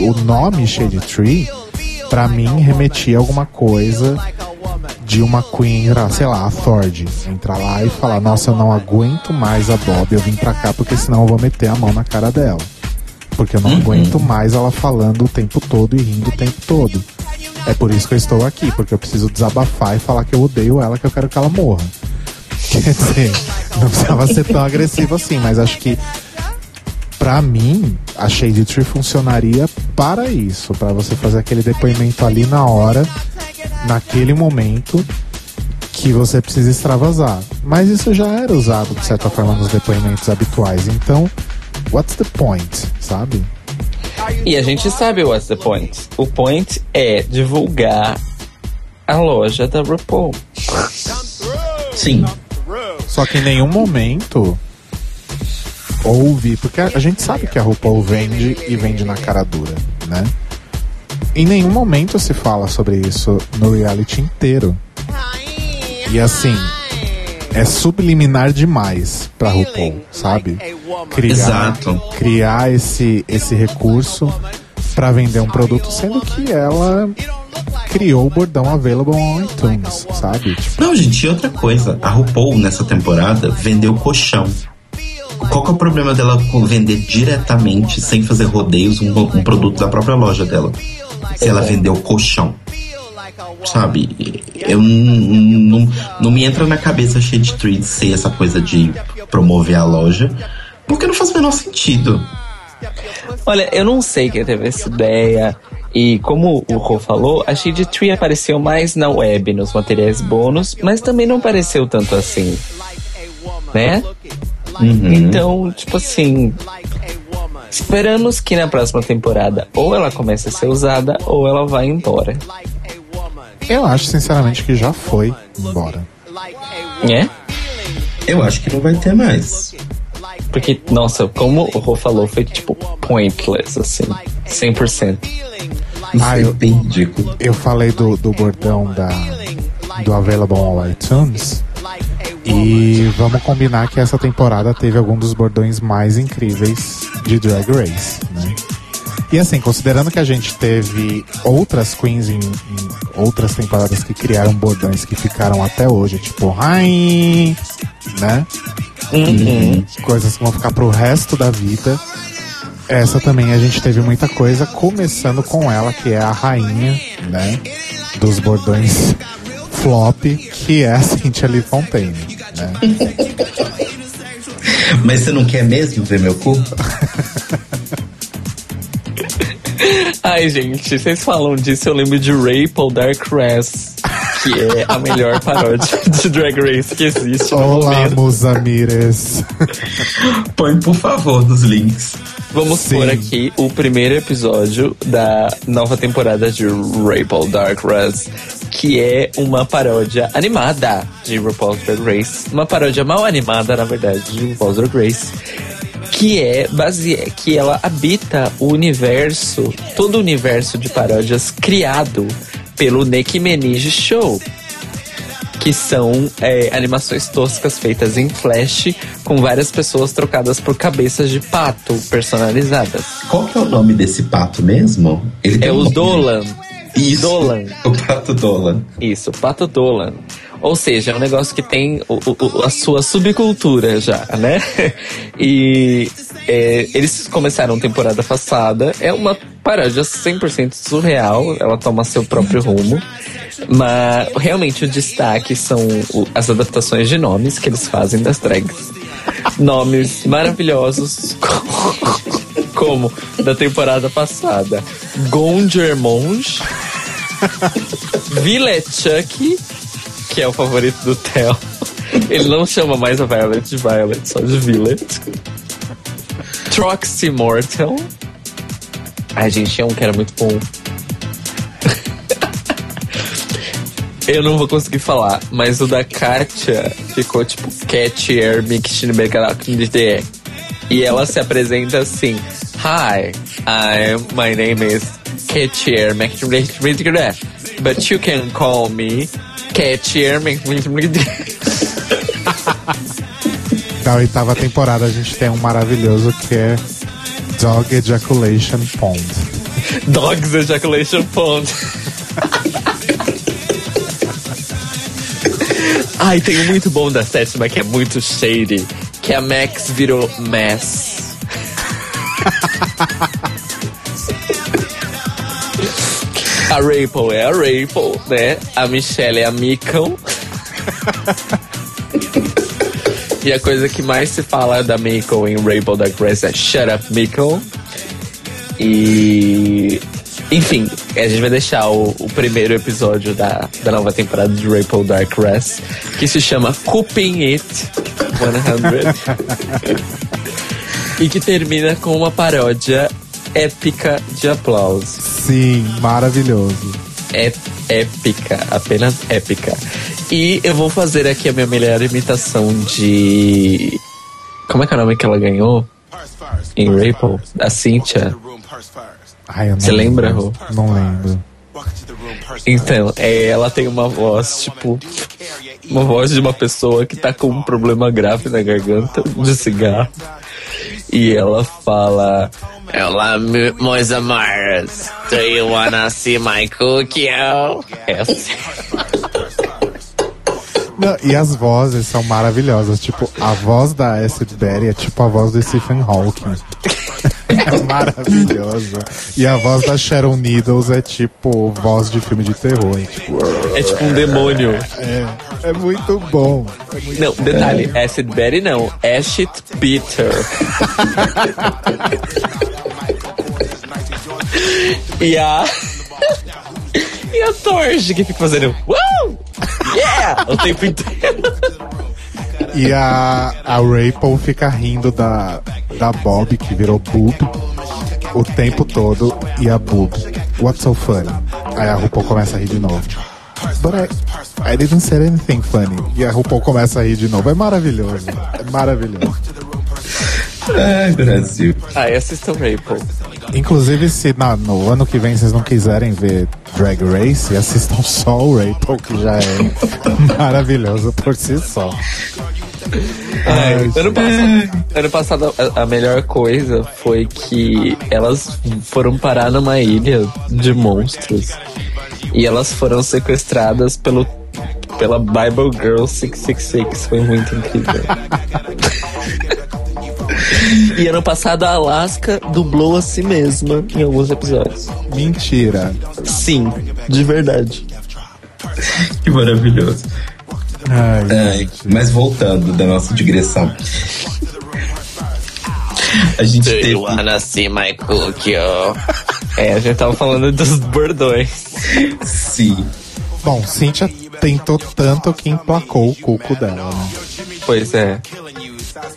O nome Shade Tree, pra mim, remetia a alguma coisa de uma queen, sei lá, a Thord, entrar lá e falar: Nossa, eu não aguento mais a Bob, eu vim pra cá porque senão eu vou meter a mão na cara dela. Porque eu não aguento mais ela falando o tempo todo e rindo o tempo todo. É por isso que eu estou aqui, porque eu preciso desabafar e falar que eu odeio ela, que eu quero que ela morra. Quer dizer, não precisava ser tão agressivo assim, mas acho que pra mim a Shade Tree funcionaria para isso, para você fazer aquele depoimento ali na hora, naquele momento que você precisa extravasar. Mas isso já era usado de certa forma nos depoimentos habituais. Então, what's the point, sabe? E a gente sabe what's the point. O point é divulgar a loja da RuPaul. Sim, Só que em nenhum momento houve, porque a a gente sabe que a RuPaul vende e vende na cara dura, né? Em nenhum momento se fala sobre isso no reality inteiro. E assim, é subliminar demais pra RuPaul, sabe? Criar, Exato. criar esse, esse recurso pra vender um produto, sendo que ela criou o bordão available on iTunes, sabe? Tipo, Não, gente, e outra coisa, a RuPaul nessa temporada vendeu colchão. Qual que é o problema dela com vender diretamente, sem fazer rodeios, um, um produto da própria loja dela? Se ela vendeu colchão. Sabe? Eu não, não, me entra na cabeça Shade Tree ser essa coisa de promover a loja, porque não faz o menor sentido. Olha, eu não sei quem teve essa ideia. E como o Rô falou, a Shade Tree apareceu mais na web, nos materiais bônus, mas também não apareceu tanto assim. Né? Uhum. Então, tipo assim. Esperamos que na próxima temporada ou ela comece a ser usada ou ela vai embora. Eu acho sinceramente que já foi embora. Né? Eu acho que não vai ter mais. Porque, nossa, como o Rô falou, foi tipo pointless, assim. 100%. Ah, Foi eu- bem ridículo. Eu falei do, do bordão da, do Available on iTunes. E vamos combinar que essa temporada teve algum dos bordões mais incríveis de Drag Race, né? E assim, considerando que a gente teve outras queens em, em outras temporadas que criaram bordões que ficaram até hoje, tipo, ai, né? Uhum. Coisas que vão ficar pro resto da vida. Essa também a gente teve muita coisa, começando com ela, que é a rainha, né? Dos bordões flop, que é a Cynthia Lee Fontaine, né? Mas você não quer mesmo ver meu cu? Ai, gente, vocês falam disso, eu lembro de Raple Dark Race, que é a melhor paródia de Drag Race que existe no Olá, momento. Musamires. Põe, por favor, nos links. Vamos Sim. pôr aqui o primeiro episódio da nova temporada de Raple Dark Race, que é uma paródia animada de RuPaul's Drag Race. Uma paródia mal animada, na verdade, de RuPaul's Drag Race. Que é base... que ela habita o universo, todo o universo de paródias criado pelo Nicki Minaj Show que são é, animações toscas feitas em flash com várias pessoas trocadas por cabeças de pato personalizadas. Qual que é o nome desse pato mesmo? Ele É o. Dolan. Isso. Dolan. O pato Dolan. Isso, pato Dolan. Ou seja, é um negócio que tem o- o- a sua subcultura já, né? E é, eles começaram temporada passada. É uma paródia 100% surreal. Ela toma seu próprio rumo. Mas realmente o destaque são o- as adaptações de nomes que eles fazem das drags. Nomes maravilhosos, como, da temporada passada. Gongermonge, Chuck, que é o favorito do Theo. Ele não chama mais a Violet de Violet, só de Violet. Troxy Mortal. Ai, gente, tinha um que era muito bom. Eu não vou conseguir falar, mas o da Katia ficou tipo Cat Air Mixed Megalacnide. E ela se apresenta assim: Hi, I'm, my name is Cat Air Mixed But you can call me Cat Air Mixed Da oitava temporada a gente tem um maravilhoso que é Dog Ejaculation Pond. Dogs Ejaculation Pond. Ai, tem um muito bom da sétima que é muito shady, que a Max virou Mess. A Rapel é a Rapel, né? A Michelle é a Mikkel. e a coisa que mais se fala da Mikkel em Rapel da Grace é Shut Up Mikkel. E. Enfim, a gente vai deixar o, o primeiro episódio da, da nova temporada de Rapel Dark Rest, que se chama Cooping It 100. e que termina com uma paródia épica de aplausos. Sim, maravilhoso. É épica, apenas épica. E eu vou fazer aqui a minha melhor imitação de. Como é que é o nome que ela ganhou? Em Rapel? A Cynthia. Ai, Você lembra. Rô? Não lembro. Então, é, ela tem uma voz, tipo, uma voz de uma pessoa que tá com um problema grave na garganta de cigarro. E ela fala: Olá, me- meus amores, do you wanna see my cookie? Assim. Não, e as vozes são maravilhosas. Tipo, a voz da Acid Betty é tipo a voz do Stephen Hawking. É maravilhoso. E a voz da Sharon Needles é tipo voz de filme de terror. Tipo, É tipo um demônio. é, é muito bom. É muito Não, detalhe, Acid Betty não, Ashit Bitter. e a. e a Torge que fica fazendo. Woo! Yeah! O tempo inteiro. E a, a Rapel fica rindo da, da Bob, que virou Boob, o tempo todo. E a Boob, what's so funny? Aí a RuPaul começa a rir de novo. But I, I didn't say anything funny. E a RuPaul começa a rir de novo. É maravilhoso. É maravilhoso. Ai, Brasil. Ai, assistam Rapel. Inclusive, se na- no ano que vem vocês não quiserem ver Drag Race, assistam só o Rapel, que já é maravilhoso por si só. Ai, Ai, ano, passado, ano passado, a, a melhor coisa foi que elas foram parar numa ilha de monstros. E elas foram sequestradas pelo, pela Bible Girl 666. Foi muito incrível. E ano passado a Alaska dublou a si mesma em alguns episódios. Mentira. Sim, de verdade. Que maravilhoso. Ai, Ai, gente. mas voltando da nossa digressão. A gente teve. see my cookie? É, a gente tava falando dos bordões. Sim. Bom, Cynthia tentou tanto que emplacou o cuco dela, né? Pois é.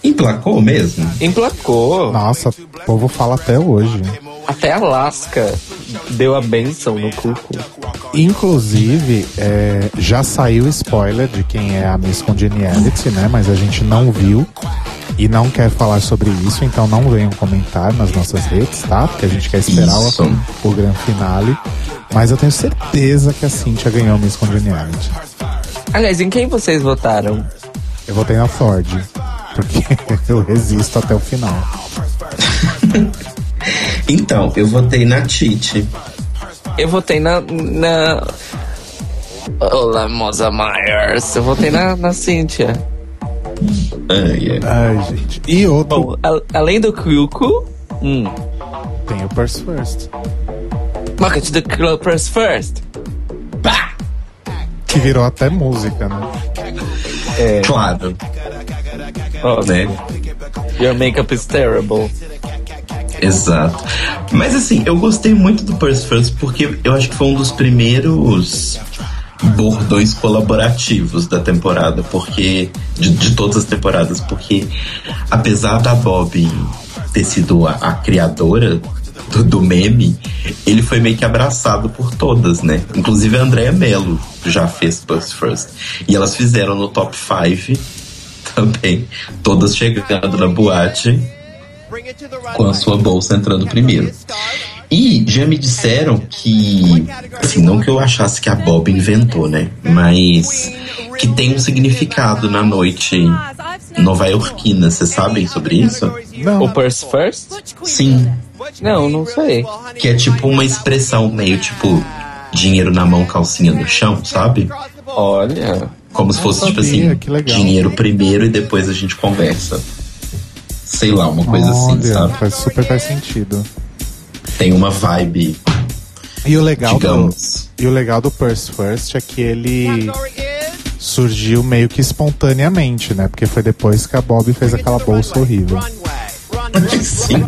Emplacou mesmo? Emplacou. Nossa, o povo fala até hoje. Até Alaska deu a benção no cuco. Inclusive, é, já saiu spoiler de quem é a Miss Congeniality, né? Mas a gente não viu e não quer falar sobre isso, então não venham comentar nas nossas redes, tá? Porque a gente quer esperar Isso. o, o grande finale. Mas eu tenho certeza que a Cintia ganhou a Miss Congeniality. Aliás, em quem vocês votaram? Eu votei na Ford, porque eu resisto até o final. Então, eu votei na Tite. Eu votei na. na... Olá, Moza Myers. Eu votei na, na Cynthia. Ai, ai. Ai, gente. E outro Bom, a- além do cuco. Hum. tem o Purse First, Market the Clippers first. Bah! que virou até música, né? É, Claro, né? Your makeup is terrible. Exato. Mas assim, eu gostei muito do Purse First porque eu acho que foi um dos primeiros bordões colaborativos da temporada, porque de, de todas as temporadas, porque apesar da Bob ter sido a, a criadora do, do meme, ele foi meio que abraçado por todas, né? Inclusive a Andrea Mello já fez Purse First. E elas fizeram no top 5 também, todas chegando na boate com a sua bolsa entrando primeiro. E já me disseram que, assim, não que eu achasse que a Bob inventou, né? Mas que tem um significado na noite nova-iorquina. Vocês sabem sobre isso? Não, O Purse first? Sim. Não, não sei. Que é tipo uma expressão meio tipo dinheiro na mão, calcinha no chão, sabe? Olha. Como se fosse tipo sabia, assim, que legal. dinheiro primeiro e depois a gente conversa. Sei lá, uma coisa assim, olha, sabe? faz, super faz sentido. Tem uma vibe, E o legal do, digamos. e o legal do Purse First é que ele surgiu meio que espontaneamente, né? Porque foi depois que a Bob fez aquela bolsa horrível. Sim.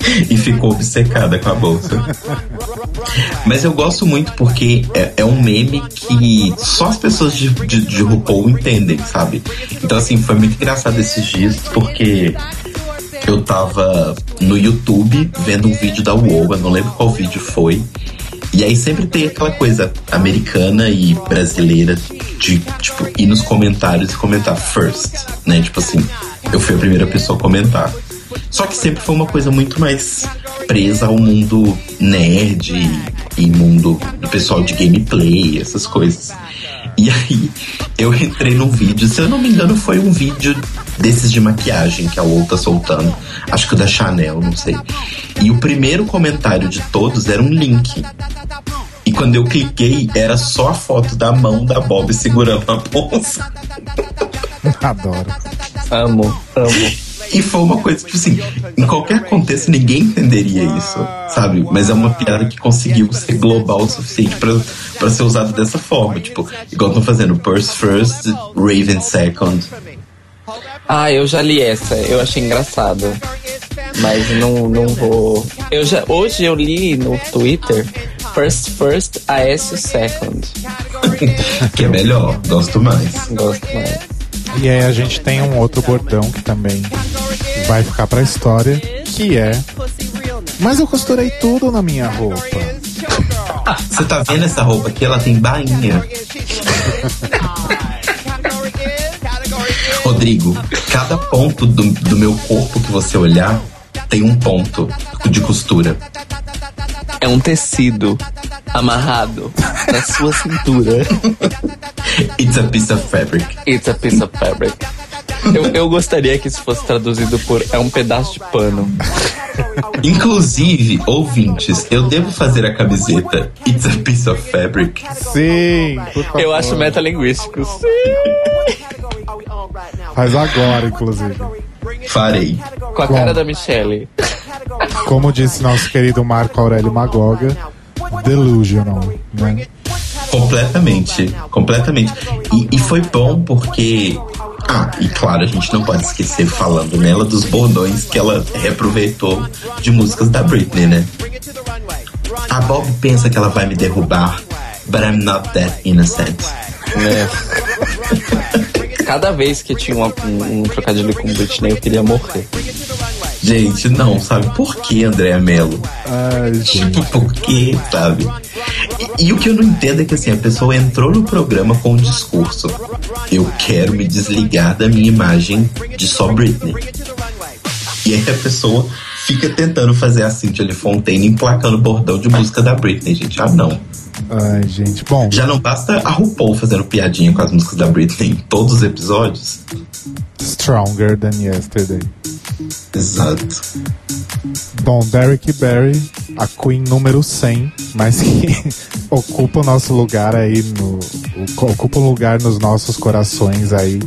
e ficou obcecada com a bolsa. Mas eu gosto muito porque é, é um meme que só as pessoas de, de, de RuPaul entendem, sabe? Então, assim, foi muito engraçado esses dias porque eu tava no YouTube vendo um vídeo da UOL, eu não lembro qual vídeo foi. E aí sempre tem aquela coisa americana e brasileira de, tipo, ir nos comentários e comentar first, né? Tipo assim, eu fui a primeira pessoa a comentar. Só que sempre foi uma coisa muito mais presa ao mundo nerd e, mundo do pessoal de gameplay, essas coisas. E aí eu entrei num vídeo, se eu não me engano, foi um vídeo desses de maquiagem que a UOL tá soltando. Acho que o da Chanel, não sei. E o primeiro comentário de todos era um link. E quando eu cliquei, era só a foto da mão da Bob segurando a bolsa. Adoro. Amo, amo. E foi uma coisa, tipo assim, em qualquer contexto ninguém entenderia isso, sabe? Mas é uma piada que conseguiu ser global o suficiente pra, pra ser usado dessa forma. Tipo, igual estão fazendo Purse First, Raven Second. Ah, eu já li essa, eu achei engraçado. Mas não, não vou. Eu já, hoje eu li no Twitter First First Aécio Second. que é melhor, gosto mais. Gosto mais. E aí a gente tem um outro bordão que também vai ficar pra história, que é. Mas eu costurei tudo na minha roupa. Você tá vendo essa roupa aqui? Ela tem bainha. Rodrigo, cada ponto do, do meu corpo que você olhar tem um ponto de costura. É um tecido amarrado na sua cintura. It's a piece of fabric. It's a piece of fabric. Eu, eu gostaria que isso fosse traduzido por é um pedaço de pano. Inclusive, ouvintes, eu devo fazer a camiseta It's a piece of fabric. Sim. Eu acho metalinguístico. Faz agora, inclusive. Farei. Com a cara da Michelle. Como disse nosso querido Marco Aurélio Magoga, delusional, né? Completamente. Completamente. E, e foi bom porque. Ah, e claro, a gente não pode esquecer, falando nela, dos bordões que ela reaproveitou de músicas da Britney, né? A Bob pensa que ela vai me derrubar, but I'm not that innocent. Cada vez que tinha uma- um, um trocadilho com Britney, eu queria morrer. Gente, não, sabe? Por que Andréa Mello? Ai. Tipo, por quê, sabe? E, e o que eu não entendo é que assim, a pessoa entrou no programa com um discurso. Eu quero me desligar da minha imagem de só Britney. E aí a pessoa fica tentando fazer a Cynthia Fontaine emplacando bordão de música da Britney, gente. Ah, não. Ai, gente. Bom, Já não basta a RuPaul fazendo piadinha com as músicas da Britney em todos os episódios? Stronger Than Yesterday. Exato. Bom, Derek Barry, a Queen número 100, mas que ocupa o nosso lugar aí, no, o- ocupa um lugar nos nossos corações aí,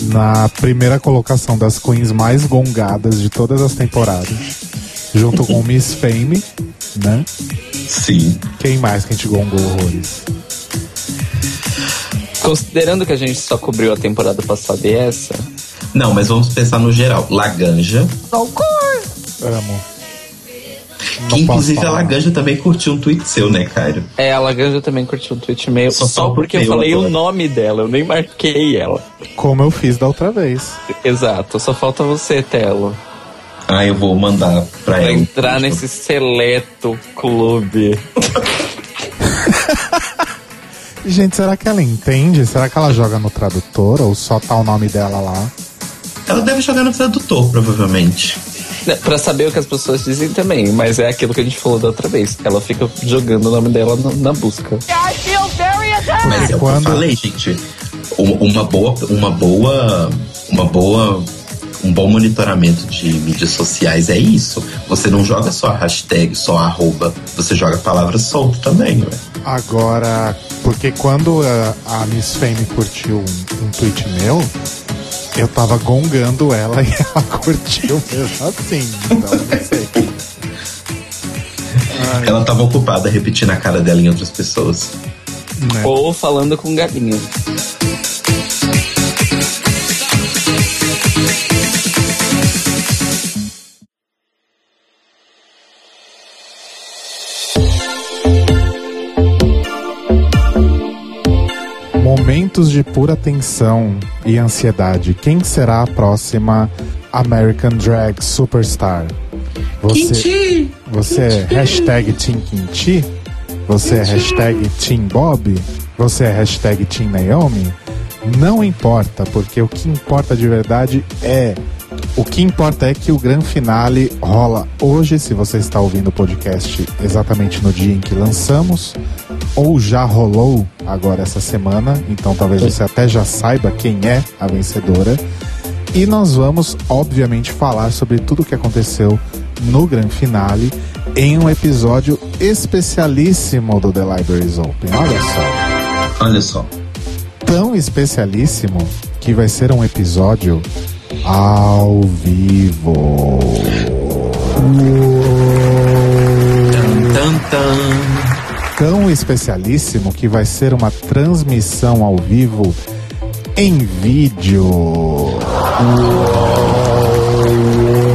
na primeira colocação das Queens mais gongadas de todas as temporadas, junto com Miss Fame, né? Sim. Quem mais que a gente gongou horrores? Considerando que a gente só cobriu a temporada passada e essa, Não, mas vamos pensar no geral. Laganja, Amo. que Não inclusive posso a falar. Laganja também curtiu um tweet seu, né, Cairo? é, a Laganja também curtiu um tweet meio. Só Só, porque eu meu falei agora. o nome dela, eu nem marquei ela. Como eu fiz da outra vez. Exato, só falta você, Telo. Ah, eu vou mandar pra Pra ela. entrar nesse seleto clube. Gente, será que ela entende? Será que ela joga no tradutor ou só tá o nome dela lá? Ela deve jogar no tradutor, provavelmente. Né, Pra saber o que as pessoas dizem também, mas é aquilo que a gente falou da outra vez. Ela fica jogando o nome dela no- na busca. Mas é o que eu falei, gente. Um- Uma boa, uma boa, uma boa, um bom monitoramento de mídias sociais é isso. Você não joga só a hashtag, só a arroba. Você joga a palavra solto também, ué. Agora, porque quando a, a Miss Fame curtiu um, um tweet meu, eu tava gongando ela e ela curtiu mesmo assim. Então, não sei. Ai, Ela tava ocupada repetindo a cara dela em outras pessoas. né? Ou falando com galinha. Momentos de pura tensão e ansiedade. Quem será a próxima American Drag Superstar? Você, você é hashtag Team Kimchi? Você é hashtag Team Bob? Você é hashtag Team Naomi? Não importa, porque o que importa de verdade é. O que importa é que o grande finale rola hoje, se você está ouvindo o podcast exatamente no dia em que lançamos, ou já rolou agora essa semana, então talvez você até já saiba quem é a vencedora. E nós vamos, obviamente, falar sobre tudo o que aconteceu no grande finale em um episódio especialíssimo do The Libraries Open. Olha só Olha só. tão especialíssimo que vai ser um episódio ao vivo. Tan, tan. Tão especialíssimo que vai ser uma transmissão ao vivo em vídeo.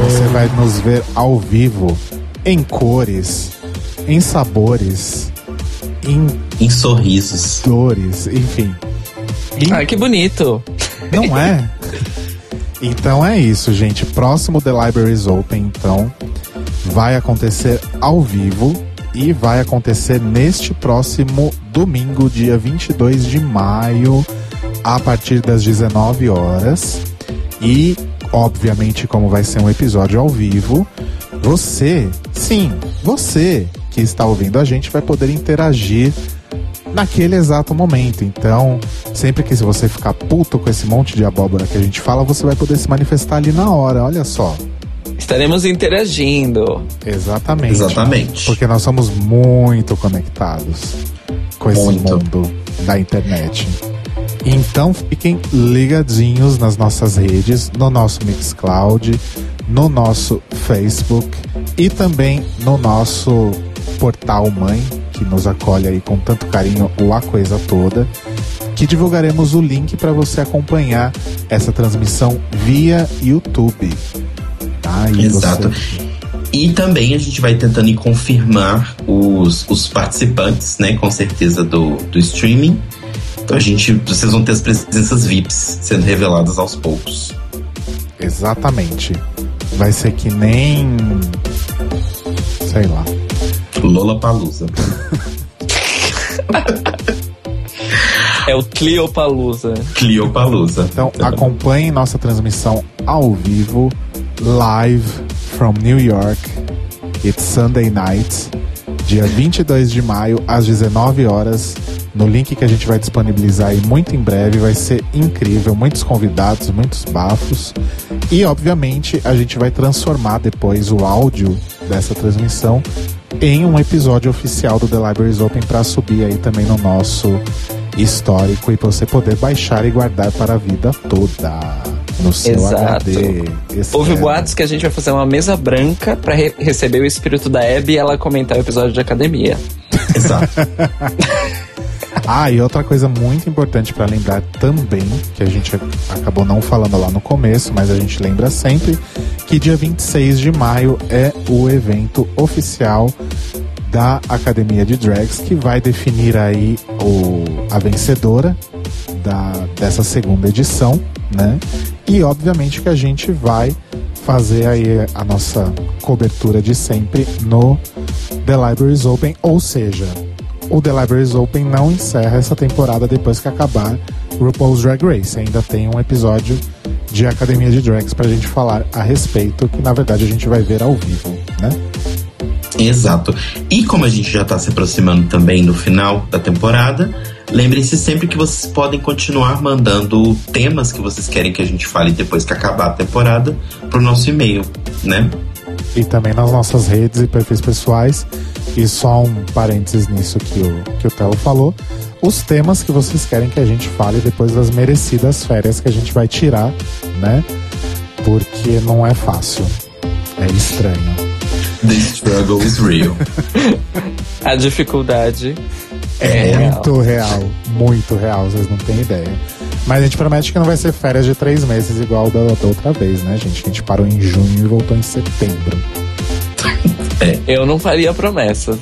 Você vai nos ver ao vivo em cores, em sabores, em Em sorrisos. dores, enfim. Em Ai, que bonito. Não é? Então é isso, gente. Próximo The Libraries Open, então, vai acontecer ao vivo e vai acontecer neste próximo domingo, dia 22 de maio, a partir das 19 horas. E, obviamente, como vai ser um episódio ao vivo, você, sim, você que está ouvindo a gente vai poder interagir naquele exato momento. Então, sempre que você ficar puto com esse monte de abóbora que a gente fala, você vai poder se manifestar ali na hora. Olha só. Estaremos interagindo. Exatamente. Exatamente. Porque nós somos muito conectados com esse Muito. mundo da internet. Então fiquem ligadinhos nas nossas redes, no nosso Mixcloud, no nosso Facebook e também no nosso portal mãe, que nos acolhe aí com tanto carinho, o A Coisa Toda, que divulgaremos o link para você acompanhar essa transmissão via YouTube. Tá? E Exato. você- E também a gente vai tentando ir confirmar os, os participantes, né? Com certeza do, do streaming. Então a gente, vocês vão ter as presenças VIPs sendo reveladas aos poucos. Exatamente. Vai ser que nem. Sei lá. Lola Palusa. É o Cleopalusa. Cliopalusa. Então acompanhe nossa transmissão ao vivo, live from New York. It's Sunday night, dia 22 de maio, às 19 horas. No link que a gente vai disponibilizar aí muito em breve, vai ser incrível. Muitos convidados, muitos bafos. E, obviamente, a gente vai transformar depois o áudio dessa transmissão em um episódio oficial do The Libraries Open para subir aí também no nosso histórico e para você poder baixar e guardar para a vida toda no seu Exato. HD. Houve é- boatos que a gente vai fazer uma mesa branca pra re- receber o espírito da Abby e ela comentar o episódio de academia. Exato. Ah, e outra coisa muito importante para lembrar também, que a gente acabou não falando lá no começo, mas a gente lembra sempre, que dia 26 de maio é o evento oficial da Academia de Drags, que vai definir aí o, a vencedora da, dessa segunda edição, né? E obviamente que a gente vai fazer aí a nossa cobertura de sempre no The Libraries Open, ou seja, o The Libraries Open não encerra essa temporada depois que acabar RuPaul's Drag Race. Ainda tem um episódio de Academia de Drags pra gente falar a respeito, que na verdade a gente vai ver ao vivo, né? Exato. E como a gente já está se aproximando também do final da temporada, lembrem-se sempre que vocês podem continuar mandando temas que vocês querem que a gente fale depois que acabar a temporada pro nosso e-mail, né? E também nas nossas redes e perfis pessoais. E só um parênteses nisso que o, que o Telo falou. Os temas que vocês querem que a gente fale depois das merecidas férias que a gente vai tirar, né? Porque não é fácil. É estranho. The struggle is real. A dificuldade É, é real. muito real. Muito real, vocês não têm ideia. Mas a gente promete que não vai ser férias de três meses igual da, da outra vez, né, gente? Que a gente parou em junho e voltou em setembro. Eu não faria promessas.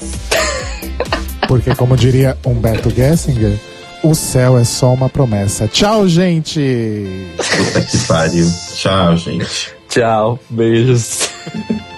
Porque, como diria Humberto Gessinger, o céu é só uma promessa. Tchau, gente! Puta que pariu. Tchau, gente. Tchau, beijos.